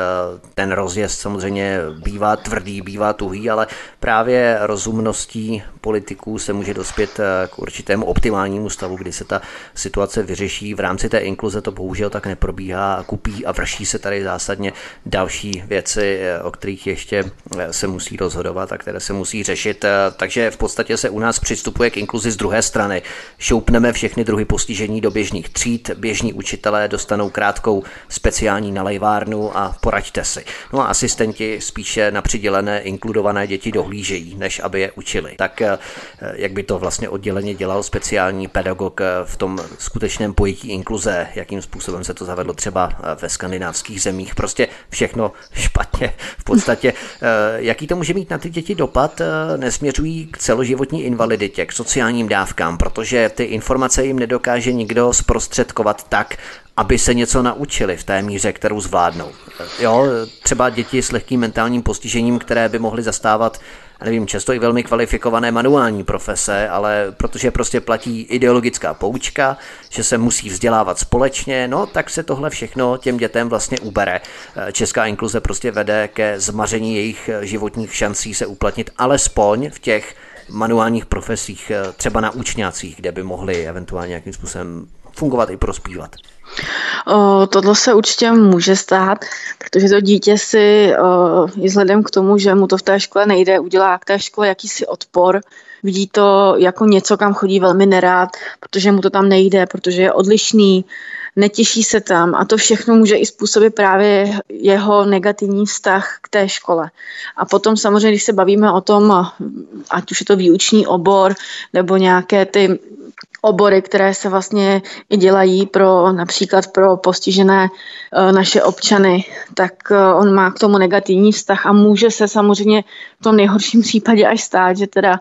ten rozjezd samozřejmě bývá tvrdý, bývá tuhý, ale právě rozumností politiků se může dospět eh, k určitému optimálnímu stavu, kdy se ta situace vyřeší. V rámci té inkluze to bohužel tak neprobíhá, kupí a vrší se tady zásadně další věci, eh, o kterých ještě eh, se musí rozhodovat a které se musí řešit. Takže v podstatě se u nás přistupuje k inkluzi z druhé strany. Šoupneme všechny druhy postižení do běžných tříd, běžní učitelé dostanou krátkou speciální nalejvárnu a poraďte si. No a asistenti spíše na přidělené inkludované děti dohlížejí, než aby je učili. Tak jak by to vlastně odděleně dělal speciální pedagog v tom skutečném pojetí inkluze, jakým způsobem se to zavedlo třeba ve skandinávských zemích. Prostě všechno špatně. V podstatě, eh, jaký to může mít na ty děti dopad, eh, nesměřují k celoživotní invaliditě, k sociálním dávkám, protože ty informace jim nedokáže nikdo zprostředkovat tak, aby se něco naučili v té míře, kterou zvládnou. Jo, třeba děti s lehkým mentálním postižením, které by mohly zastávat nevím, často i velmi kvalifikované manuální profese, ale protože prostě platí ideologická poučka, že se musí vzdělávat společně, no tak se tohle všechno těm dětem vlastně ubere. Česká inkluze prostě vede ke zmaření jejich životních šancí se uplatnit alespoň v těch manuálních profesích, třeba na učňácích, kde by mohli eventuálně nějakým způsobem fungovat i prospívat. O, tohle se určitě může stát, protože to dítě si o, i vzhledem k tomu, že mu to v té škole nejde, udělá k té škole jakýsi odpor, vidí to jako něco, kam chodí velmi nerád, protože mu to tam nejde, protože je odlišný, netěší se tam a to všechno může i způsobit právě jeho negativní vztah k té škole. A potom samozřejmě, když se bavíme o tom, ať už je to výuční obor nebo nějaké ty obory, které se vlastně i dělají pro například pro postižené e, naše občany, tak e, on má k tomu negativní vztah a může se samozřejmě v tom nejhorším případě až stát, že teda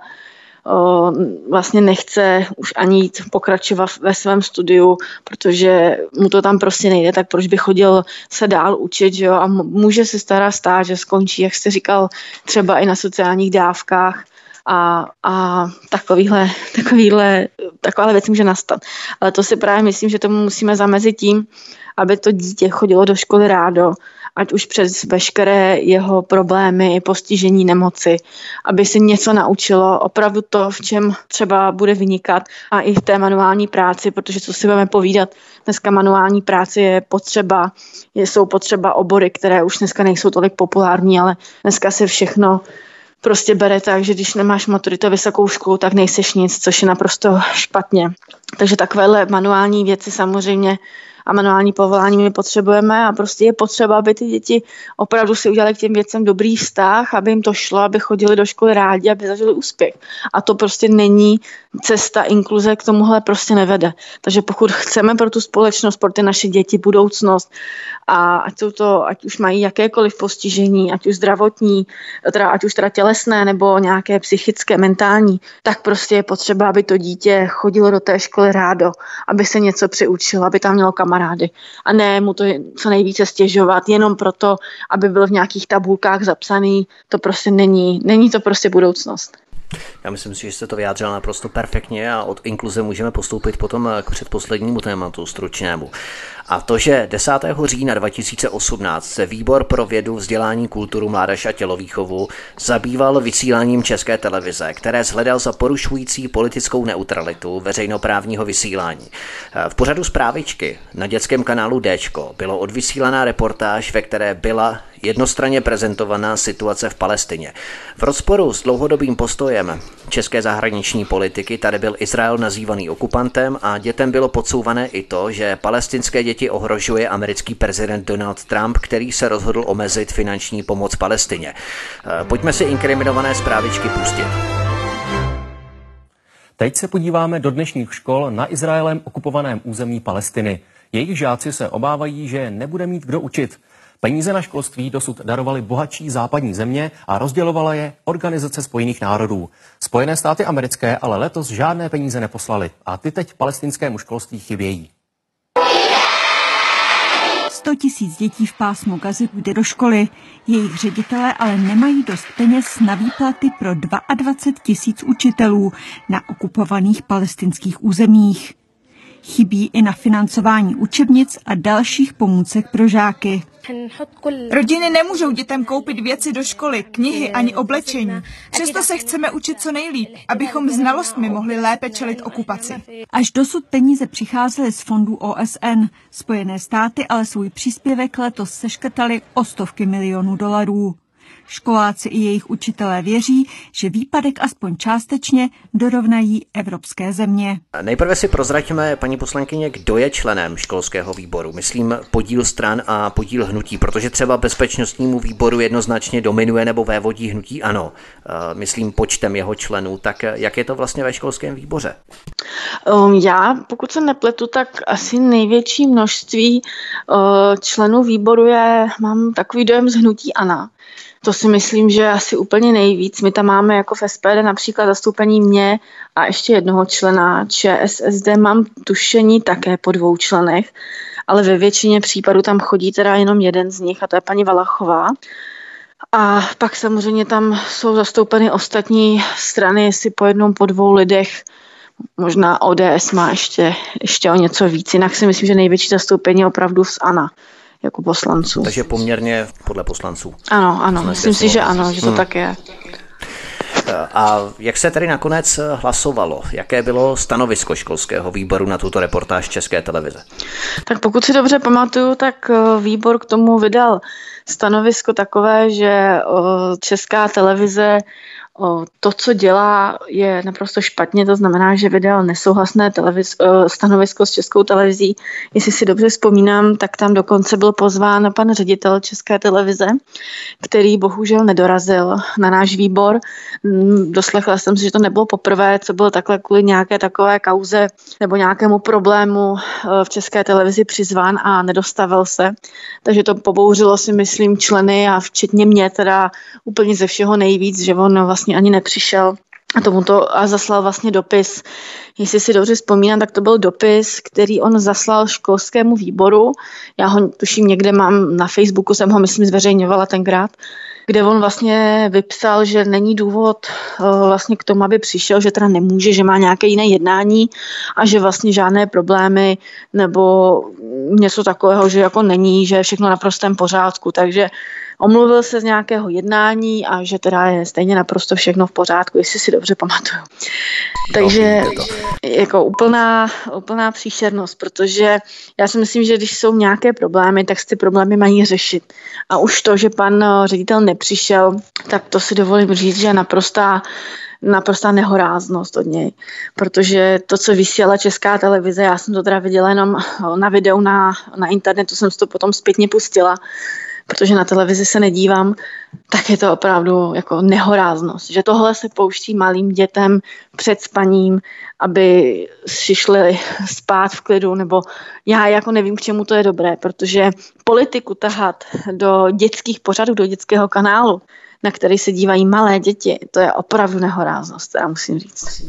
vlastně nechce už ani jít pokračovat ve svém studiu, protože mu to tam prostě nejde, tak proč by chodil se dál učit, že jo? A může se stará stát, že skončí, jak jste říkal, třeba i na sociálních dávkách a, a takovýhle, takovýhle, takováhle věc může nastat. Ale to si právě myslím, že tomu musíme zamezit tím, aby to dítě chodilo do školy rádo, ať už přes veškeré jeho problémy, postižení, nemoci, aby se něco naučilo, opravdu to, v čem třeba bude vynikat a i v té manuální práci, protože co si budeme povídat, dneska manuální práce je potřeba, jsou potřeba obory, které už dneska nejsou tolik populární, ale dneska se všechno prostě bere tak, že když nemáš maturitu vysokou školu, tak nejseš nic, což je naprosto špatně. Takže takovéhle manuální věci samozřejmě a manuální povolání my potřebujeme a prostě je potřeba, aby ty děti opravdu si udělali k těm věcem dobrý vztah, aby jim to šlo, aby chodili do školy rádi, aby zažili úspěch. A to prostě není cesta inkluze, k tomuhle prostě nevede. Takže pokud chceme pro tu společnost, pro ty naše děti budoucnost a ať, jsou to, ať už mají jakékoliv postižení, ať už zdravotní, teda, ať už teda tělesné nebo nějaké psychické, mentální, tak prostě je potřeba, aby to dítě chodilo do té školy rádo, aby se něco přiučilo, aby tam mělo kamarády a ne mu to co nejvíce stěžovat jenom proto, aby byl v nějakých tabulkách zapsaný, to prostě není, není to prostě budoucnost. Já myslím si, že jste to vyjádřila naprosto perfektně a od inkluze můžeme postoupit potom k předposlednímu tématu stručnému. A to, že 10. října 2018 se Výbor pro vědu, vzdělání, kulturu, mládež a tělovýchovu zabýval vysíláním České televize, které zhledal za porušující politickou neutralitu veřejnoprávního vysílání. V pořadu zprávičky na dětském kanálu D bylo odvysílaná reportáž, ve které byla jednostranně prezentovaná situace v Palestině. V rozporu s dlouhodobým postojem české zahraniční politiky tady byl Izrael nazývaný okupantem a dětem bylo podsouvané i to, že palestinské děti ohrožuje americký prezident Donald Trump, který se rozhodl omezit finanční pomoc Palestině. Eh, pojďme si inkriminované zprávičky pustit. Teď se podíváme do dnešních škol na Izraelem okupovaném území Palestiny. Jejich žáci se obávají, že nebude mít kdo učit. Peníze na školství dosud darovaly bohatší západní země a rozdělovala je Organizace spojených národů. Spojené státy americké ale letos žádné peníze neposlali a ty teď palestinskému školství chybějí. 100 tisíc dětí v pásmu Gazy půjde do školy. Jejich ředitelé ale nemají dost peněz na výplaty pro 22 tisíc učitelů na okupovaných palestinských územích. Chybí i na financování učebnic a dalších pomůcek pro žáky. Rodiny nemůžou dětem koupit věci do školy, knihy ani oblečení. Přesto se chceme učit co nejlíp, abychom znalostmi mohli lépe čelit okupaci. Až dosud peníze přicházely z fondů OSN. Spojené státy ale svůj příspěvek letos seškrtali o stovky milionů dolarů. Školáci i jejich učitelé věří, že výpadek aspoň částečně dorovnají evropské země. Nejprve si prozraďme, paní poslankyně, kdo je členem školského výboru. Myslím podíl stran a podíl hnutí, protože třeba bezpečnostnímu výboru jednoznačně dominuje nebo vévodí hnutí ano. Myslím počtem jeho členů. Tak jak je to vlastně ve školském výboře? Um, já, pokud se nepletu, tak asi největší množství uh, členů výboru je, mám takový dojem z hnutí ANA. To si myslím, že asi úplně nejvíc. My tam máme jako v SPD například zastoupení mě a ještě jednoho člena ČSSD. Mám tušení také po dvou členech, ale ve většině případů tam chodí teda jenom jeden z nich a to je paní Valachová. A pak samozřejmě tam jsou zastoupeny ostatní strany, jestli po jednom, po dvou lidech Možná ODS má ještě, ještě o něco víc, jinak si myslím, že největší zastoupení je opravdu z ANA jako poslanců. Takže poměrně podle poslanců. Ano, ano, myslím si, že ano, že to hmm. tak je. A jak se tedy nakonec hlasovalo? Jaké bylo stanovisko školského výboru na tuto reportáž České televize? Tak pokud si dobře pamatuju, tak eh, výbor k tomu vydal stanovisko takové, že eh, Česká televize to, co dělá, je naprosto špatně, to znamená, že vydal nesouhlasné televiz, stanovisko s českou televizí. Jestli si dobře vzpomínám, tak tam dokonce byl pozván pan ředitel české televize, který bohužel nedorazil na náš výbor. Mm, doslechla jsem si, že to nebylo poprvé, co bylo takhle kvůli nějaké takové kauze nebo nějakému problému v české televizi přizván a nedostavil se. Takže to pobouřilo si, myslím, členy a včetně mě teda úplně ze všeho nejvíc, že on vlastně vlastně ani nepřišel a tomu to a zaslal vlastně dopis. Jestli si dobře vzpomínám, tak to byl dopis, který on zaslal školskému výboru. Já ho tuším někde mám na Facebooku, jsem ho myslím zveřejňovala tenkrát, kde on vlastně vypsal, že není důvod eh, vlastně k tomu, aby přišel, že teda nemůže, že má nějaké jiné jednání a že vlastně žádné problémy nebo něco takového, že jako není, že je všechno na prostém pořádku. Takže omluvil se z nějakého jednání a že teda je stejně naprosto všechno v pořádku, jestli si dobře pamatuju. Takže jako úplná, úplná příšernost, protože já si myslím, že když jsou nějaké problémy, tak ty problémy mají řešit. A už to, že pan eh, ředitel nepřišel, tak to si dovolím říct, že je naprostá naprostá nehoráznost od něj, protože to, co vysílala česká televize, já jsem to teda viděla jenom na videu na, na internetu, jsem si to potom zpětně pustila, protože na televizi se nedívám, tak je to opravdu jako nehoráznost. Že tohle se pouští malým dětem před spaním, aby si šli spát v klidu, nebo já jako nevím, k čemu to je dobré, protože politiku tahat do dětských pořadů, do dětského kanálu, na který se dívají malé děti, to je opravdu nehoráznost, já musím říct.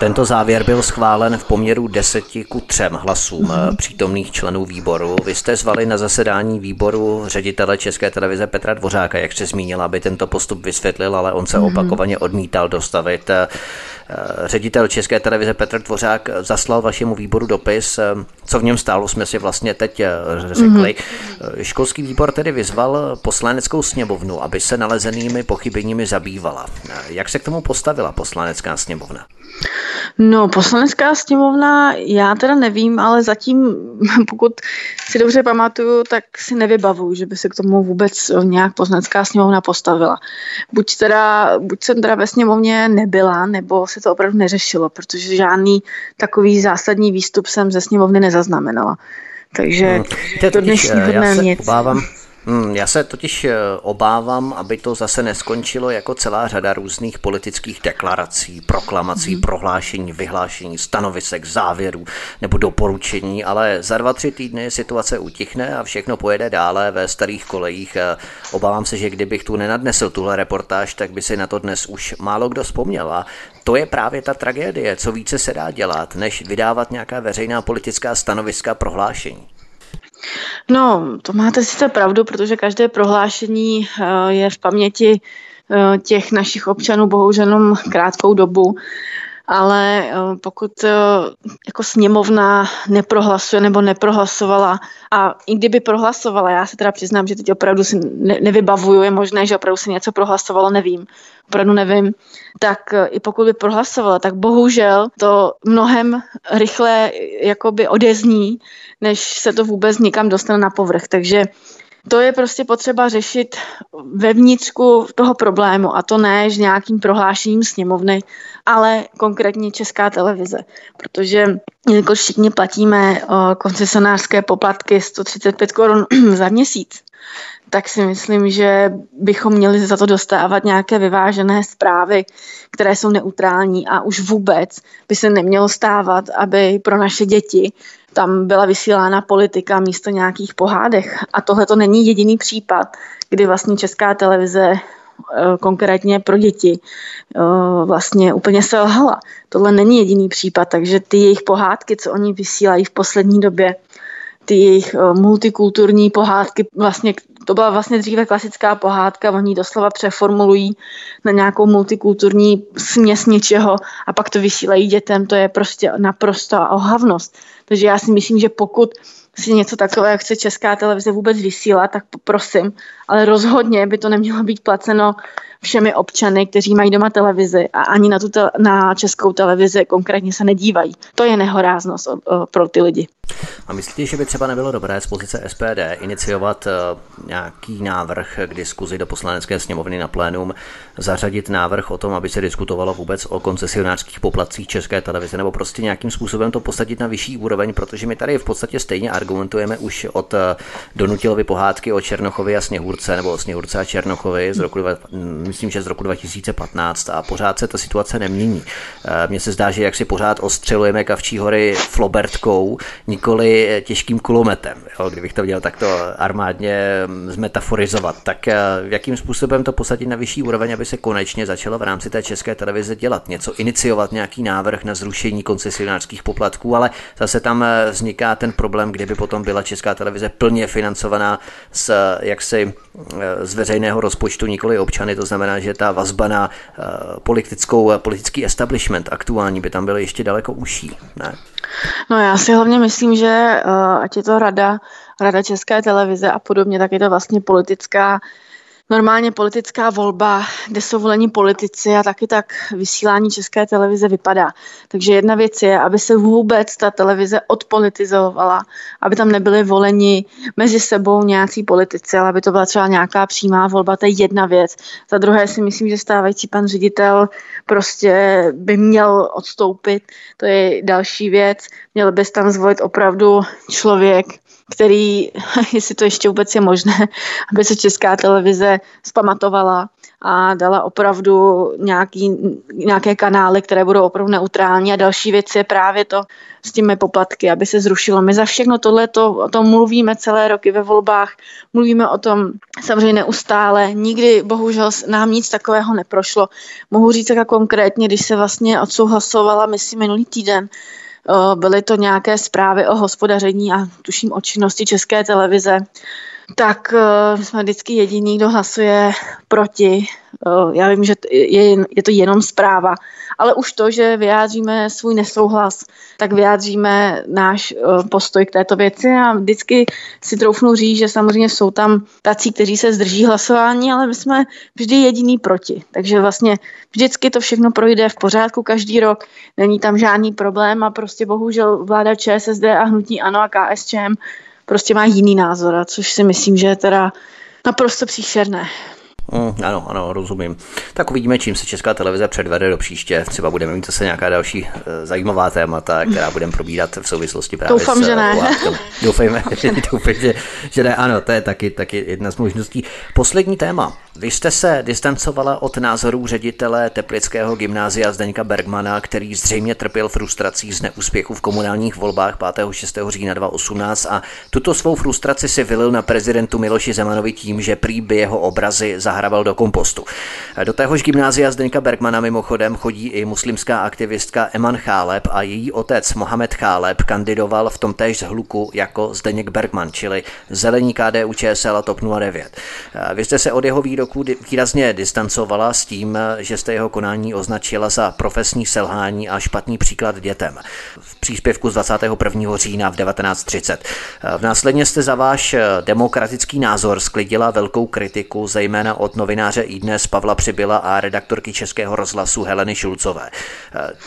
Tento závěr byl schválen v poměru 10 ku 3 hlasům mm-hmm. přítomných členů výboru. Vy jste zvali na zasedání výboru ředitele České televize Petra Dvořáka, jak se zmínila, aby tento postup vysvětlil, ale on se mm-hmm. opakovaně odmítal dostavit. Eh, ředitel České televize Petr Dvořák zaslal vašemu výboru dopis. Eh, co v něm stálo, jsme si vlastně teď řekli. Mm-hmm. Školský výbor tedy vyzval poslaneckou sněmovnu, aby se nalezenými pochybeními zabývala. Jak se k tomu postavila poslanecká sněmovna? No, poslanecká sněmovna, já teda nevím, ale zatím, <laughs> pokud si dobře pamatuju, tak si nevybavuju, že by se k tomu vůbec nějak poslanecká sněmovna postavila. Buď teda, buď jsem teda ve sněmovně nebyla, nebo se to opravdu neřešilo, protože žádný takový zásadní výstup jsem ze sněmovny nezaznamenala. Takže hmm. to dnešního eh, dne nic. Obávám, já se totiž eh, obávám, aby to zase neskončilo jako celá řada různých politických deklarací, proklamací, hmm. prohlášení, vyhlášení, stanovisek, závěrů nebo doporučení, ale za dva, tři týdny situace utichne a všechno pojede dále ve starých kolejích. Obávám se, že kdybych tu nenadnesl tuhle reportáž, tak by si na to dnes už málo kdo vzpomněl. A to je právě ta tragédie, co více se dá dělat, než vydávat nějaká veřejná politická stanoviska, prohlášení. No, to máte sice pravdu, protože každé prohlášení eh, je v paměti eh, těch našich občanů bohužel jenom krátkou dobu ale eh, pokud eh, jako sněmovna neprohlasuje nebo neprohlasovala a i kdyby prohlasovala, já se teda přiznám, že teď opravdu si ne, nevybavuju, je možné, že opravdu si něco prohlasovalo, nevím, opravdu nevím, tak eh, i pokud by prohlasovala, tak bohužel to mnohem rychle jakoby odezní, než se to vůbec nikam dostane na povrch, takže to je prostě potřeba řešit ve vnitřku toho problému a to ne s nějakým prohlášením sněmovny, ale konkrétně Česká televize, protože jelikož všichni platíme koncesionářské poplatky 135 korun <clears throat> za měsíc, tak si myslím, že bychom měli za to dostávat nějaké vyvážené zprávy, které jsou neutrální a už vůbec by se nemělo stávat, aby pro naše děti tam byla vysílána politika místo nějakých pohádek. A tohle to není jediný případ, kdy vlastně česká televize eh, konkrétně pro děti eh, vlastně úplně selhala. Tohle není jediný případ, takže ty jejich pohádky, co oni vysílají v poslední době, ty jejich eh, multikulturní pohádky, vlastně to byla vlastně dříve klasická pohádka, oni doslova přeformulují na nějakou multikulturní směs něčeho a pak to vysílají dětem, to je prostě naprosto ohavnost. Takže já si myslím, že pokud si něco takového chce česká televize vůbec vysílat, tak prosím, ale rozhodně by to nemělo být placeno všemi občany, kteří mají doma televizi a ani na, tu te- na českou televizi konkrétně se nedívají. To je nehoráznost pro ty lidi. A myslíte, že by třeba nebylo dobré z pozice SPD iniciovat uh, nějaký návrh k diskuzi do poslanecké sněmovny na plénum, zařadit návrh o tom, aby se diskutovalo vůbec o koncesionářských poplatcích České televize, nebo prostě nějakým způsobem to posadit na vyšší úroveň, protože my tady v podstatě stejně argumentujeme už od uh, Donutilovy pohádky o Černochovi a Sněhurce, nebo o Sněhurce a Černochovi z roku, myslím, že z roku 2015 a pořád se ta situace nemění. Uh, Mně se zdá, že jak si pořád ostřelujeme Kavčí hory flobertkou, nikoli těžkým kulometem. Jo? Kdybych to měl takto armádně zmetaforizovat, tak eh, jakým způsobem to posadit na vyšší úroveň, aby se konečně začalo v rámci té české televize dělat něco, iniciovat nějaký návrh na zrušení koncesionářských poplatků, ale zase tam eh, vzniká ten problém, kdyby potom byla česká televize plně financovaná z, jaksi, eh, z veřejného rozpočtu, nikoli občany, to znamená, že ta vazba na politickou, politický establishment aktuální by tam byla ještě daleko užší. Ne? No já si hlavně myslím, že uh, ať je to rada, rada České televize a podobně, tak je to vlastně politická normálně politická volba, kde jsou volení politici a taky tak vysílání České televize vypadá. Takže jedna věc je, aby se vůbec ta televize odpolitizovala, aby tam nebyly voleni mezi sebou nějací politici, ale aby to byla třeba nějaká přímá volba, to je jedna věc. Za druhé si myslím, že stávající pan ředitel prostě by měl odstoupit, to je další věc. Měl bys tam zvolit opravdu člověk, který, <laughs> jestli to ještě vůbec je možné, <laughs> aby se česká televize zpamatovala a dala opravdu nějaký, nějaké kanály, které budou opravdu neutrální. A další věc je právě to s těmi poplatky, aby se zrušilo. My za všechno tohle to, o tom mluvíme celé roky ve volbách, mluvíme o tom samozřejmě neustále. Nikdy bohužel nám nic takového neprošlo. Mohu říct jako konkrétně, když se vlastně odsouhlasovala, myslím, minulý týden, byly to nějaké zprávy o hospodaření a tuším o činnosti České televize, tak jsme vždycky jediný, kdo hlasuje proti. Já vím, že je, je to jenom zpráva, ale už to, že vyjádříme svůj nesouhlas, tak vyjádříme náš postoj k této věci a vždycky si troufnu říct, že samozřejmě jsou tam tací, kteří se zdrží hlasování, ale my jsme vždy jediný proti. Takže vlastně vždycky to všechno projde v pořádku každý rok, není tam žádný problém a prostě bohužel vláda ČSSD a hnutí ANO a KSČM prostě má jiný názor, a což si myslím, že je teda naprosto příšerné. Mm, ano, ano, rozumím. Tak uvidíme, čím se Česká televize předvede do příště. Třeba budeme mít zase nějaká další uh, zajímavá témata, která budeme probírat v souvislosti právě Doufám, s že ne. <laughs> Doufejme, <laughs> doufám, že, že ne. Ano, to je taky, taky jedna z možností. Poslední téma. Vy jste se distancovala od názorů ředitele Teplického gymnázia Zdeňka Bergmana, který zřejmě trpěl frustrací z neúspěchu v komunálních volbách 5. 6. října 2018 a tuto svou frustraci si vylil na prezidentu Miloši Zemanovi tím, že prý by jeho obrazy zahrabal do kompostu. Do téhož gymnázia Zdeňka Bergmana mimochodem chodí i muslimská aktivistka Eman Cháleb a její otec Mohamed Cháleb kandidoval v tom též zhluku jako Zdeněk Bergman, čili zelení KDU ČSL a TOP 09. Vy jste se od jeho výroku roku výrazně distancovala s tím, že jste jeho konání označila za profesní selhání a špatný příklad dětem. V příspěvku z 21. října v 1930. V následně jste za váš demokratický názor sklidila velkou kritiku, zejména od novináře iDnes Pavla Přibyla a redaktorky Českého rozhlasu Heleny Šulcové.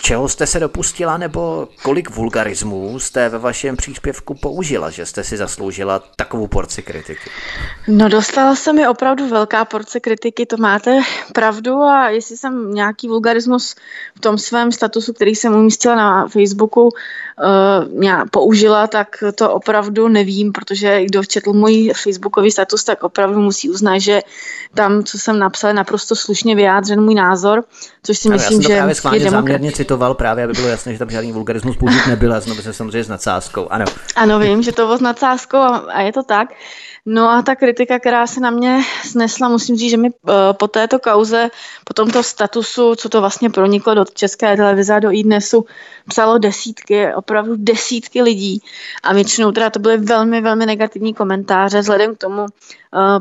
Čeho jste se dopustila nebo kolik vulgarismů jste ve vašem příspěvku použila, že jste si zasloužila takovou porci kritiky? No dostala se mi opravdu velká porce kritiky, to máte pravdu a jestli jsem nějaký vulgarismus v tom svém statusu, který jsem umístila na Facebooku, uh, použila, tak to opravdu nevím, protože kdo četl můj facebookový status, tak opravdu musí uznat, že tam, co jsem napsal, je naprosto slušně vyjádřen můj názor, což si myslím, já jsem to že právě schválně záměrně citoval právě, aby bylo jasné, že tam žádný vulgarismus použít nebyl, a znovu se samozřejmě s nadsázkou, ano. Ano, vím, že to bylo s nadsázkou a je to tak. No a ta kritika, která se na mě snesla, musím říct, že mi uh, po této kauze, po tomto statusu, co to vlastně proniklo do české televize a do iDnesu, psalo desítky, opravdu desítky lidí. A většinou teda to byly velmi, velmi negativní komentáře vzhledem k tomu, uh,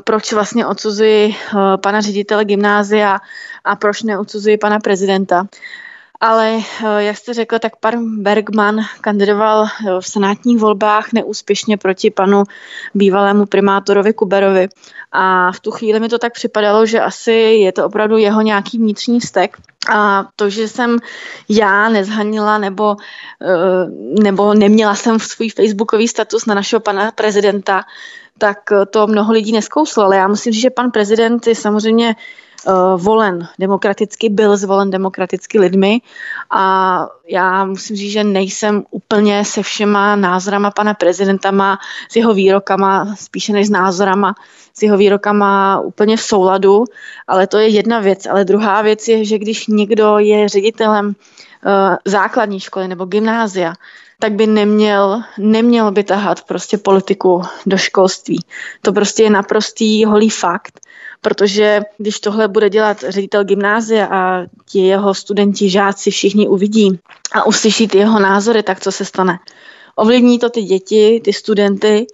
proč vlastně odsuzuji uh, pana ředitele gymnázia a proč neodsuzuji pana prezidenta. Ale eh, jak jste řekla, tak pan Bergman kandidoval eh, v senátních volbách neúspěšně proti panu bývalému primátorovi Kuberovi. A v tu chvíli mi to tak připadalo, že asi je to opravdu jeho nějaký vnitřní vztek. A to, že jsem já nezhanila nebo, eh, nebo neměla jsem v svůj facebookový status na našeho pana prezidenta, tak to mnoho lidí neskouslo. Ale já musím říct, že pan prezident je samozřejmě volen demokraticky, byl zvolen demokraticky lidmi a já musím říct, že nejsem úplně se všema názorama pana prezidenta, má s jeho výrokama, spíše než s názorama, s jeho výrokama úplně v souladu, ale to je jedna věc. Ale druhá věc je, že když někdo je ředitelem uh, základní školy nebo gymnázia, tak by neměl, neměl by tahat prostě politiku do školství. To prostě je naprostý holý fakt protože když tohle bude dělat ředitel gymnázia a ti jeho studenti, žáci všichni uvidí a uslyší ty jeho názory, tak co se stane? Ovlivní to ty děti, ty studenty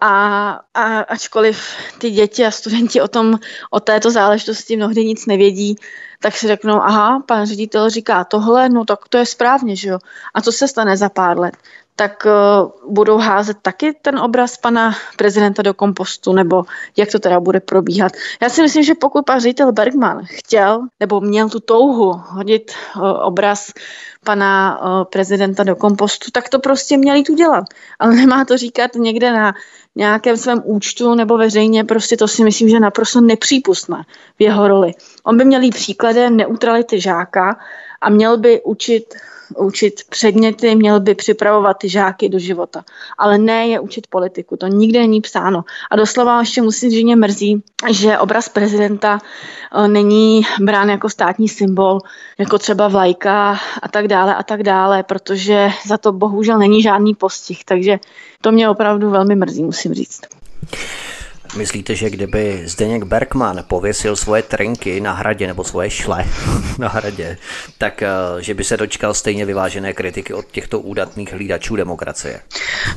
a, a ačkoliv ty děti a studenti o tom, o této záležitosti mnohdy nic nevědí, tak si řeknou, aha, pan ředitel říká tohle, no tak to je správně, že jo. A co se stane za pár let? Tak uh, budou házet taky ten obraz pana prezidenta do kompostu, nebo jak to teda bude probíhat. Já si myslím, že pokud pan ředitel Bergman chtěl nebo měl tu touhu hodit uh, obraz pana uh, prezidenta do kompostu, tak to prostě měl jít udělat. Ale <laughs> nemá to říkat někde na nějakém svém účtu nebo veřejně, prostě to si myslím, že je naprosto nepřípustné v jeho roli. On by měl jít příkladem neutrality žáka a měl by učit učit předměty, měl by připravovat ty žáky do života. Ale ne je učit politiku, to nikde není psáno. A doslova ještě musím že mě mrzí, že obraz prezidenta eh, není brán jako státní symbol, jako třeba vlajka a tak dále a tak dále, protože za to bohužel není žádný postih, takže to mě opravdu velmi mrzí, musím říct. Myslíte, že kdyby Zdeněk Bergman pověsil svoje trinky na hradě nebo svoje šle <laughs> na hradě, tak eh, že by se dočkal stejně vyvážené kritiky od těchto údatných hlídačů demokracie?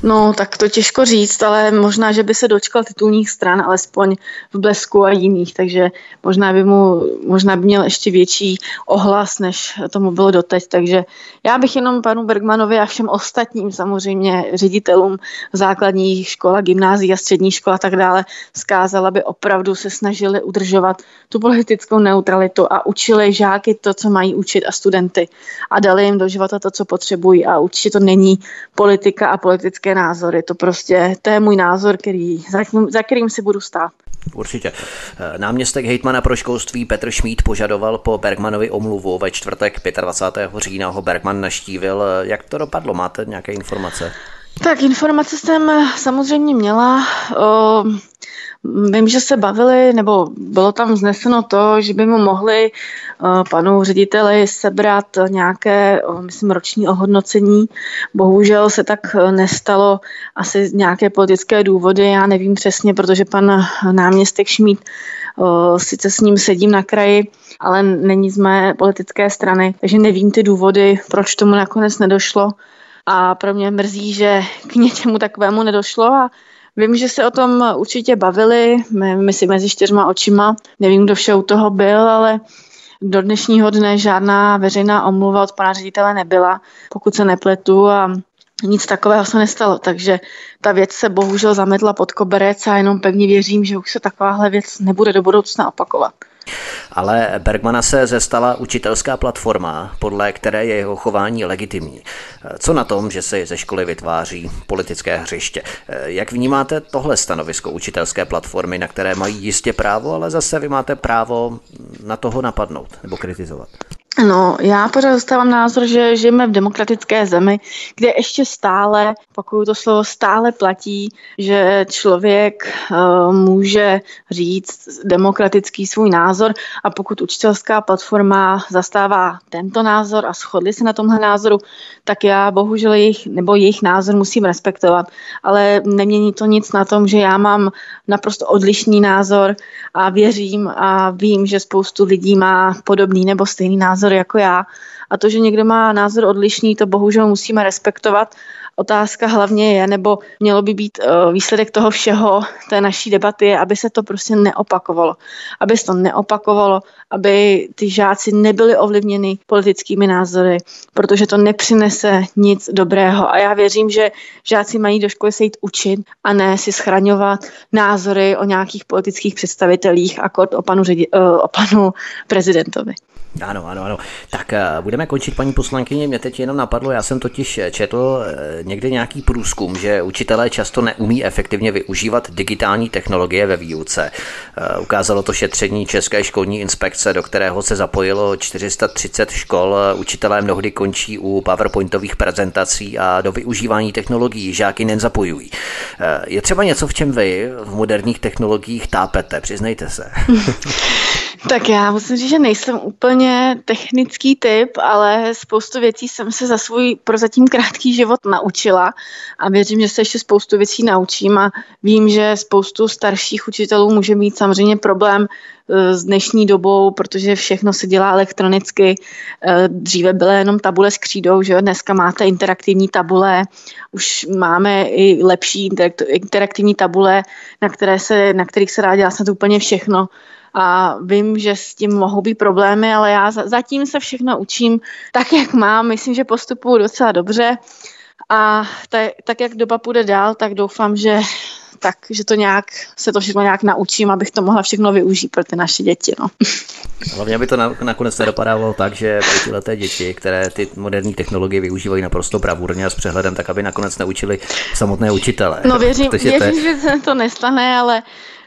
No, tak to těžko říct, ale možná, že by se dočkal titulních stran, alespoň v Blesku a jiných, takže možná by mu, možná by měl ještě větší ohlas, než tomu bylo doteď, takže já bych jenom panu Bergmanovi a všem ostatním samozřejmě ředitelům základních škol a gymnází a středních škol a tak dále zkázal, aby opravdu se snažili udržovat tu politickou neutralitu a učili žáky to, co mají učit a studenty a dali jim do života to, co potřebují a určitě to není politika a politické názory, to prostě, to je můj názor, který, za, kterým, za kterým si budu stát. Určitě. Náměstek hejtmana pro školství Petr Šmíd požadoval po Bergmanovi omluvu. Ve čtvrtek 25. října ho Bergman naštívil. Jak to dopadlo? Máte nějaké informace? Tak informace jsem samozřejmě měla. Vím, že se bavili, nebo bylo tam zneseno to, že by mu mohli panu řediteli sebrat nějaké, myslím, roční ohodnocení. Bohužel se tak nestalo, asi nějaké politické důvody, já nevím přesně, protože pan náměstek Šmít sice s ním sedím na kraji, ale není z mé politické strany, takže nevím ty důvody, proč tomu nakonec nedošlo a pro mě mrzí, že k něčemu takovému nedošlo a Vím, že se o tom určitě bavili, my, my si mezi čtyřma očima, nevím, kdo vše u toho byl, ale do dnešního dne žádná veřejná omluva od pana ředitele nebyla, pokud se nepletu a nic takového se nestalo, takže ta věc se bohužel zametla pod koberec a jenom pevně věřím, že už se takováhle věc nebude do budoucna opakovat. Ale Bergmana se zestala učitelská platforma, podle které je jeho chování legitimní. Co na tom, že se ze školy vytváří politické hřiště? Jak vnímáte tohle stanovisko učitelské platformy, na které mají jistě právo, ale zase vy máte právo na toho napadnout nebo kritizovat? No, já pořád zastávám názor, že žijeme v demokratické zemi, kde ještě stále, pokud to slovo stále platí, že člověk uh, může říct demokratický svůj názor a pokud učitelská platforma zastává tento názor a shodli se na tomhle názoru, tak já bohužel jejich, nebo jejich názor musím respektovat. Ale nemění to nic na tom, že já mám naprosto odlišný názor a věřím a vím, že spoustu lidí má podobný nebo stejný názor jako já. A to, že někdo má názor odlišný, to bohužel musíme respektovat Otázka hlavně je, nebo mělo by být eh, výsledek toho všeho, té naší debaty je, aby se to prostě neopakovalo. Aby se to neopakovalo, aby ty žáci nebyli ovlivněni politickými názory, protože to nepřinese nic dobrého. A já věřím, že žáci mají do školy se jít učit a ne si schraňovat názory o nějakých politických představitelích a o panu, ředi, eh, o panu prezidentovi. Ano, ano, ano. Tak uh, budeme končit, paní poslankyně. Mě teď jenom napadlo, já jsem totiž četl někde nějaký průzkum, že učitelé často neumí efektivně využívat digitální technologie ve výuce. Uh, ukázalo to šetření České školní inspekce, do kterého se zapojilo 430 škol. Učitelé mnohdy končí u PowerPointových prezentací a do využívání technologií žáky nezapojují. Uh, je třeba něco, v čem vy v moderních technologiích tápete, přiznejte se. <laughs> Tak já musím říct, že nejsem úplně technický typ, ale spoustu věcí jsem se za svůj prozatím krátký život naučila a věřím, že se ještě spoustu věcí naučím a vím, že spoustu starších učitelů může mít samozřejmě problém eh, s dnešní dobou, protože všechno se dělá elektronicky. Eh, dříve byly jenom tabule s křídou, že dneska máte interaktivní tabule, už máme i lepší interaktivní tabule, na, které se, na kterých se dá dělat snad úplně všechno a vím, že s tím mohou být problémy, ale já zatím se všechno učím tak, jak mám. Myslím, že postupuju docela dobře a tak, tak jak doba půjde dál, tak doufám, že tak, že to nějak, se to všechno nějak naučím, abych to mohla všechno využít pro ty naše děti. No. Hlavně by to nakonec nedopadalo tak, že pětileté děti, které ty moderní technologie využívají naprosto bravurně a s přehledem, tak aby nakonec naučili samotné učitele. No věřím, věřím to... že se to nestane, ale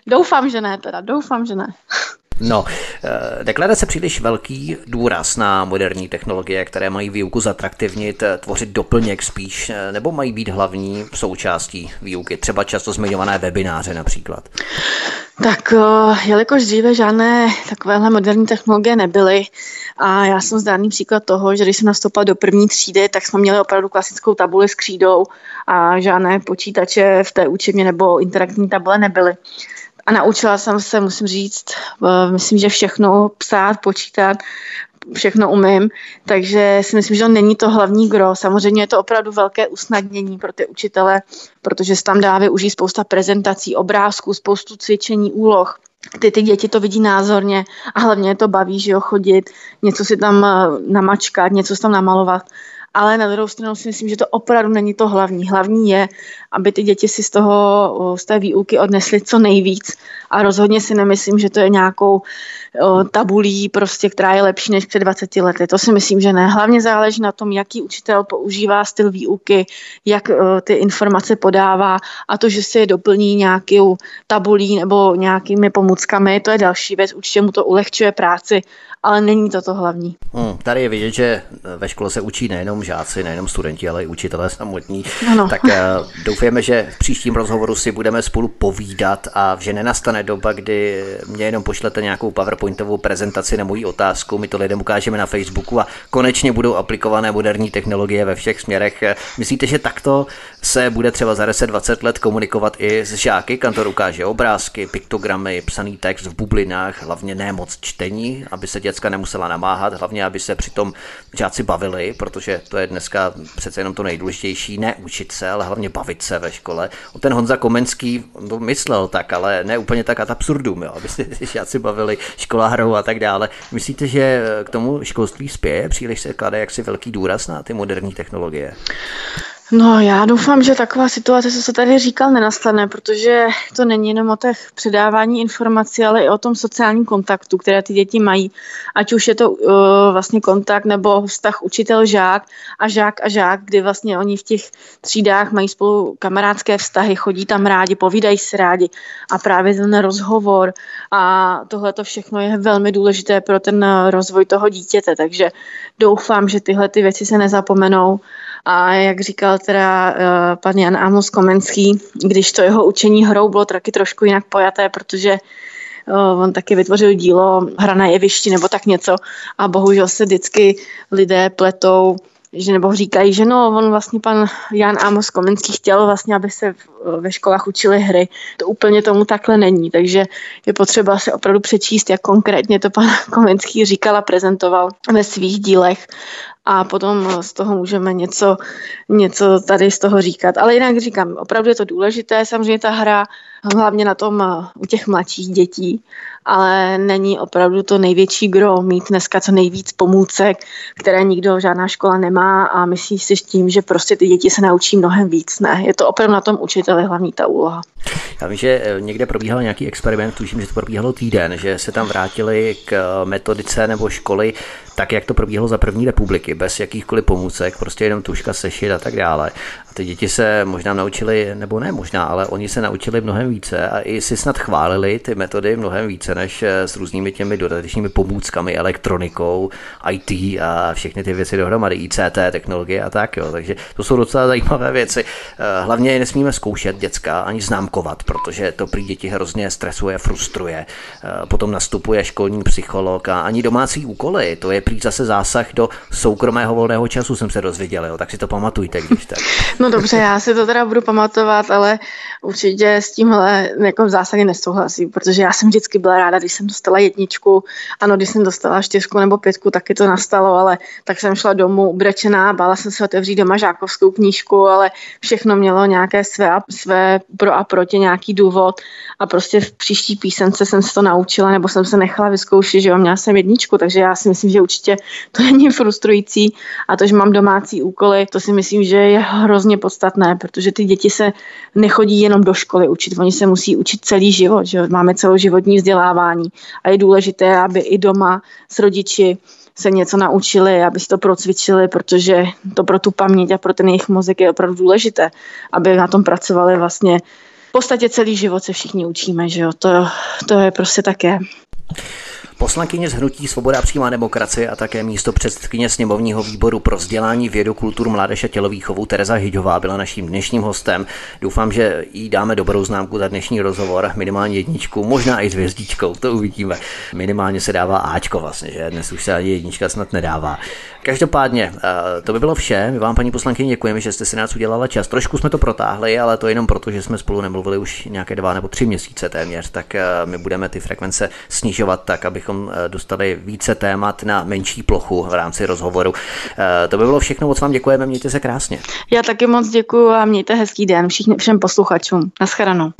Doufám, že ne teda, doufám, že ne. No, deklare se příliš velký důraz na moderní technologie, které mají výuku zatraktivnit, eh, tvořit doplněk spíš, eh, nebo mají být hlavní součástí výuky, třeba často zmiňované webináře například? Tak eh, jelikož dříve žádné takovéhle moderní technologie nebyly a já jsem zdárný příklad toho, že když jsem nastoupila do první třídy, tak jsme měli opravdu klasickou tabuli s křídou a žádné počítače v té učebně nebo interaktivní tabule nebyly a naučila jsem se, musím říct, myslím, že všechno psát, počítat, všechno umím, takže si myslím, že to není to hlavní gro. Samozřejmě je to opravdu velké usnadnění pro ty učitele, protože se tam dá využít spousta prezentací, obrázků, spoustu cvičení, úloh. Ty, ty děti to vidí názorně a hlavně je to baví, že jo, chodit, něco si tam eh, namačkat, něco si tam namalovat ale na druhou stranu si myslím, že to opravdu není to hlavní. Hlavní je, aby ty děti si z toho, z té výuky odnesly co nejvíc a rozhodně si nemyslím, že to je nějakou tabulí, prostě, která je lepší než před 20 lety. To si myslím, že ne. Hlavně záleží na tom, jaký učitel používá styl výuky, jak ty informace podává a to, že si je doplní nějakou tabulí nebo nějakými pomůckami, to je další věc. Určitě mu to ulehčuje práci, ale není to to hlavní. Hmm, tady je vidět, že ve škole se učí nejenom žáci, nejenom studenti, ale i učitelé samotní. Ano. Tak uh, doufujeme, že v příštím rozhovoru si budeme spolu povídat a že nenastane nastane doba, kdy mě jenom pošlete nějakou PowerPointovou prezentaci na moji otázku, my to lidem ukážeme na Facebooku a konečně budou aplikované moderní technologie ve všech směrech. Myslíte, že takto se bude třeba za 10-20 let komunikovat i s žáky? Kantor ukáže obrázky, piktogramy, psaný text v bublinách, hlavně ne moc čtení, aby se děcka nemusela namáhat, hlavně aby se přitom žáci bavili, protože to je dneska přece jenom to nejdůležitější, ne učit se, ale hlavně bavit se ve škole. O ten Honza Komenský to myslel tak, ale ne úplně tak ad absurdum, jo, aby se žáci bavili, škola hrou a tak dále. Myslíte, že k tomu školství spěje? Příliš se klade jaksi velký důraz na ty moderní technologie? No já doufám, že taková situace, co se tady říkal, nenastane, protože to není jenom o těch předávání informací, ale i o tom sociálním kontaktu, které ty děti mají. Ať už je to uh, vlastně kontakt nebo vztah učitel-žák a žák a žák, kdy vlastně oni v těch třídách mají spolu kamarádské vztahy, chodí tam rádi, povídají se rádi a právě ten rozhovor a tohle to všechno je velmi důležité pro ten rozvoj toho dítěte, takže doufám, že tyhle ty věci se nezapomenou a jak říkal teda uh, pan Jan Amos Komenský, když to jeho učení hrou bylo taky trošku jinak pojaté, protože uh, on taky vytvořil dílo Hra na jevišti nebo tak něco a bohužel se vždycky lidé pletou že nebo říkají, že no, on vlastně pan Jan Amos Komenský chtěl vlastně, aby se ve školách učili hry. To úplně tomu takhle není, takže je potřeba se opravdu přečíst, jak konkrétně to pan <laughs> Komenský říkal a prezentoval ve svých dílech a potom z toho můžeme něco, něco tady z toho říkat. Ale jinak říkám, opravdu je to důležité, samozřejmě ta hra, hlavně na tom u těch mladších dětí, ale není opravdu to největší gro mít dneska co nejvíc pomůcek, které nikdo, žádná škola nemá a myslí si s tím, že prostě ty děti se naučí mnohem víc. Ne, je to opravdu na tom učiteli hlavní ta úloha. Já vím, že eh, někde probíhal nějaký experiment, tuším, že to probíhalo týden, že se tam vrátili k eh, metodice nebo školy tak, jak to probíhalo za první republiky, bez jakýchkoliv pomůcek, prostě jenom tuška, sešit a tak dále. Ty děti se možná naučili, nebo ne možná, ale oni se naučili mnohem více a i si snad chválili ty metody mnohem více než eh, s různými těmi dodatečnými pomůckami, elektronikou, IT a všechny ty věci dohromady, ICT, technologie a tak. Jo. Takže to jsou docela zajímavé věci. Eh, hlavně je nesmíme zkoušet děcka ani známkovat, protože to prý děti hrozně stresuje, frustruje. Eh, potom nastupuje školní psycholog a ani domácí úkoly, to je prý zase zásah do soukromého volného času, jsem se dozvěděl, jo. tak si to pamatujte, když tak. No <laughs> dobře, já si to teda budu pamatovat, ale určitě s tímhle jako v zásadě nesouhlasím, protože já jsem vždycky byla ráda, když jsem dostala jedničku. Ano, když jsem dostala čtyřku nebo pětku, taky to nastalo, ale tak jsem šla domů ubrečená, bála jsem se otevřít doma žákovskou knížku, ale všechno mělo nějaké své, své pro a proti nějaký důvod a prostě v příští písence jsem se to naučila nebo jsem se nechala vyzkoušet, že jo, měla jsem jedničku, takže já si myslím, že určitě to není frustrující. A to, že mám domácí úkoly, to si myslím, že je hrozně podstatné, protože ty děti se nechodí jenom do školy učit, oni se musí učit celý život, že máme celoživotní vzdělávání a je důležité, aby i doma s rodiči se něco naučili, aby si to procvičili, protože to pro tu paměť a pro ten jejich mozek je opravdu důležité, aby na tom pracovali vlastně podstatě celý život se všichni učíme, že jo, to, to je prostě také. Poslankyně z Hnutí Svoboda a přímá demokracie a také místo předsedkyně sněmovního výboru pro vzdělání, vědu, kulturu, mládež a tělovýchovu Tereza Hyďová byla naším dnešním hostem. Doufám, že jí dáme dobrou známku za dnešní rozhovor, minimálně jedničku, možná i s hvězdičkou, to uvidíme. Minimálně se dává Ačko vlastně, že dnes už se ani jednička snad nedává. Každopádně, eh, to by bylo vše. My vám, paní poslankyně, děkujeme, že jste si nás udělala čas. Trošku jsme to protáhli, ale to jenom proto, že jsme spolu nemluvili už nějaké dva nebo tři měsíce téměř, tak eh, my budeme ty frekvence snižovat tak, abychom eh, dostali více témat na menší plochu v rámci rozhovoru. To by bylo všechno, moc vám děkujeme, mějte se krásně. Já taky moc děkuji a mějte hezký den všichni, všem posluchačům. Naschledanou.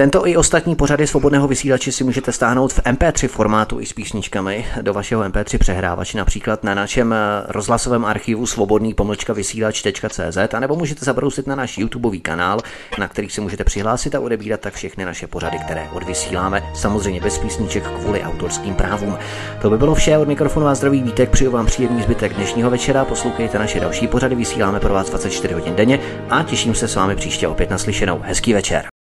Tento i ostatní pořady svobodného vysílače si můžete stáhnout v MP3 formátu i s písničkami do vašeho MP3 přehrávače, například na našem eh, rozhlasovém archivu svobodný pomlčka vysílač.cz a nebo můžete zabrousit na náš YouTubeový kanál, na který si můžete přihlásit a odebírat tak všechny naše pořady, které odvysíláme, samozřejmě bez písniček kvůli autorským právům. To by bylo vše od mikrofonu a zdraví vítek, přeju vám příjemný zbytek dnešního večera, poslouchejte naše další pořady, vysíláme pro vás 24 hodin denně a těším se s vámi příště opět naslyšenou. Hezký večer.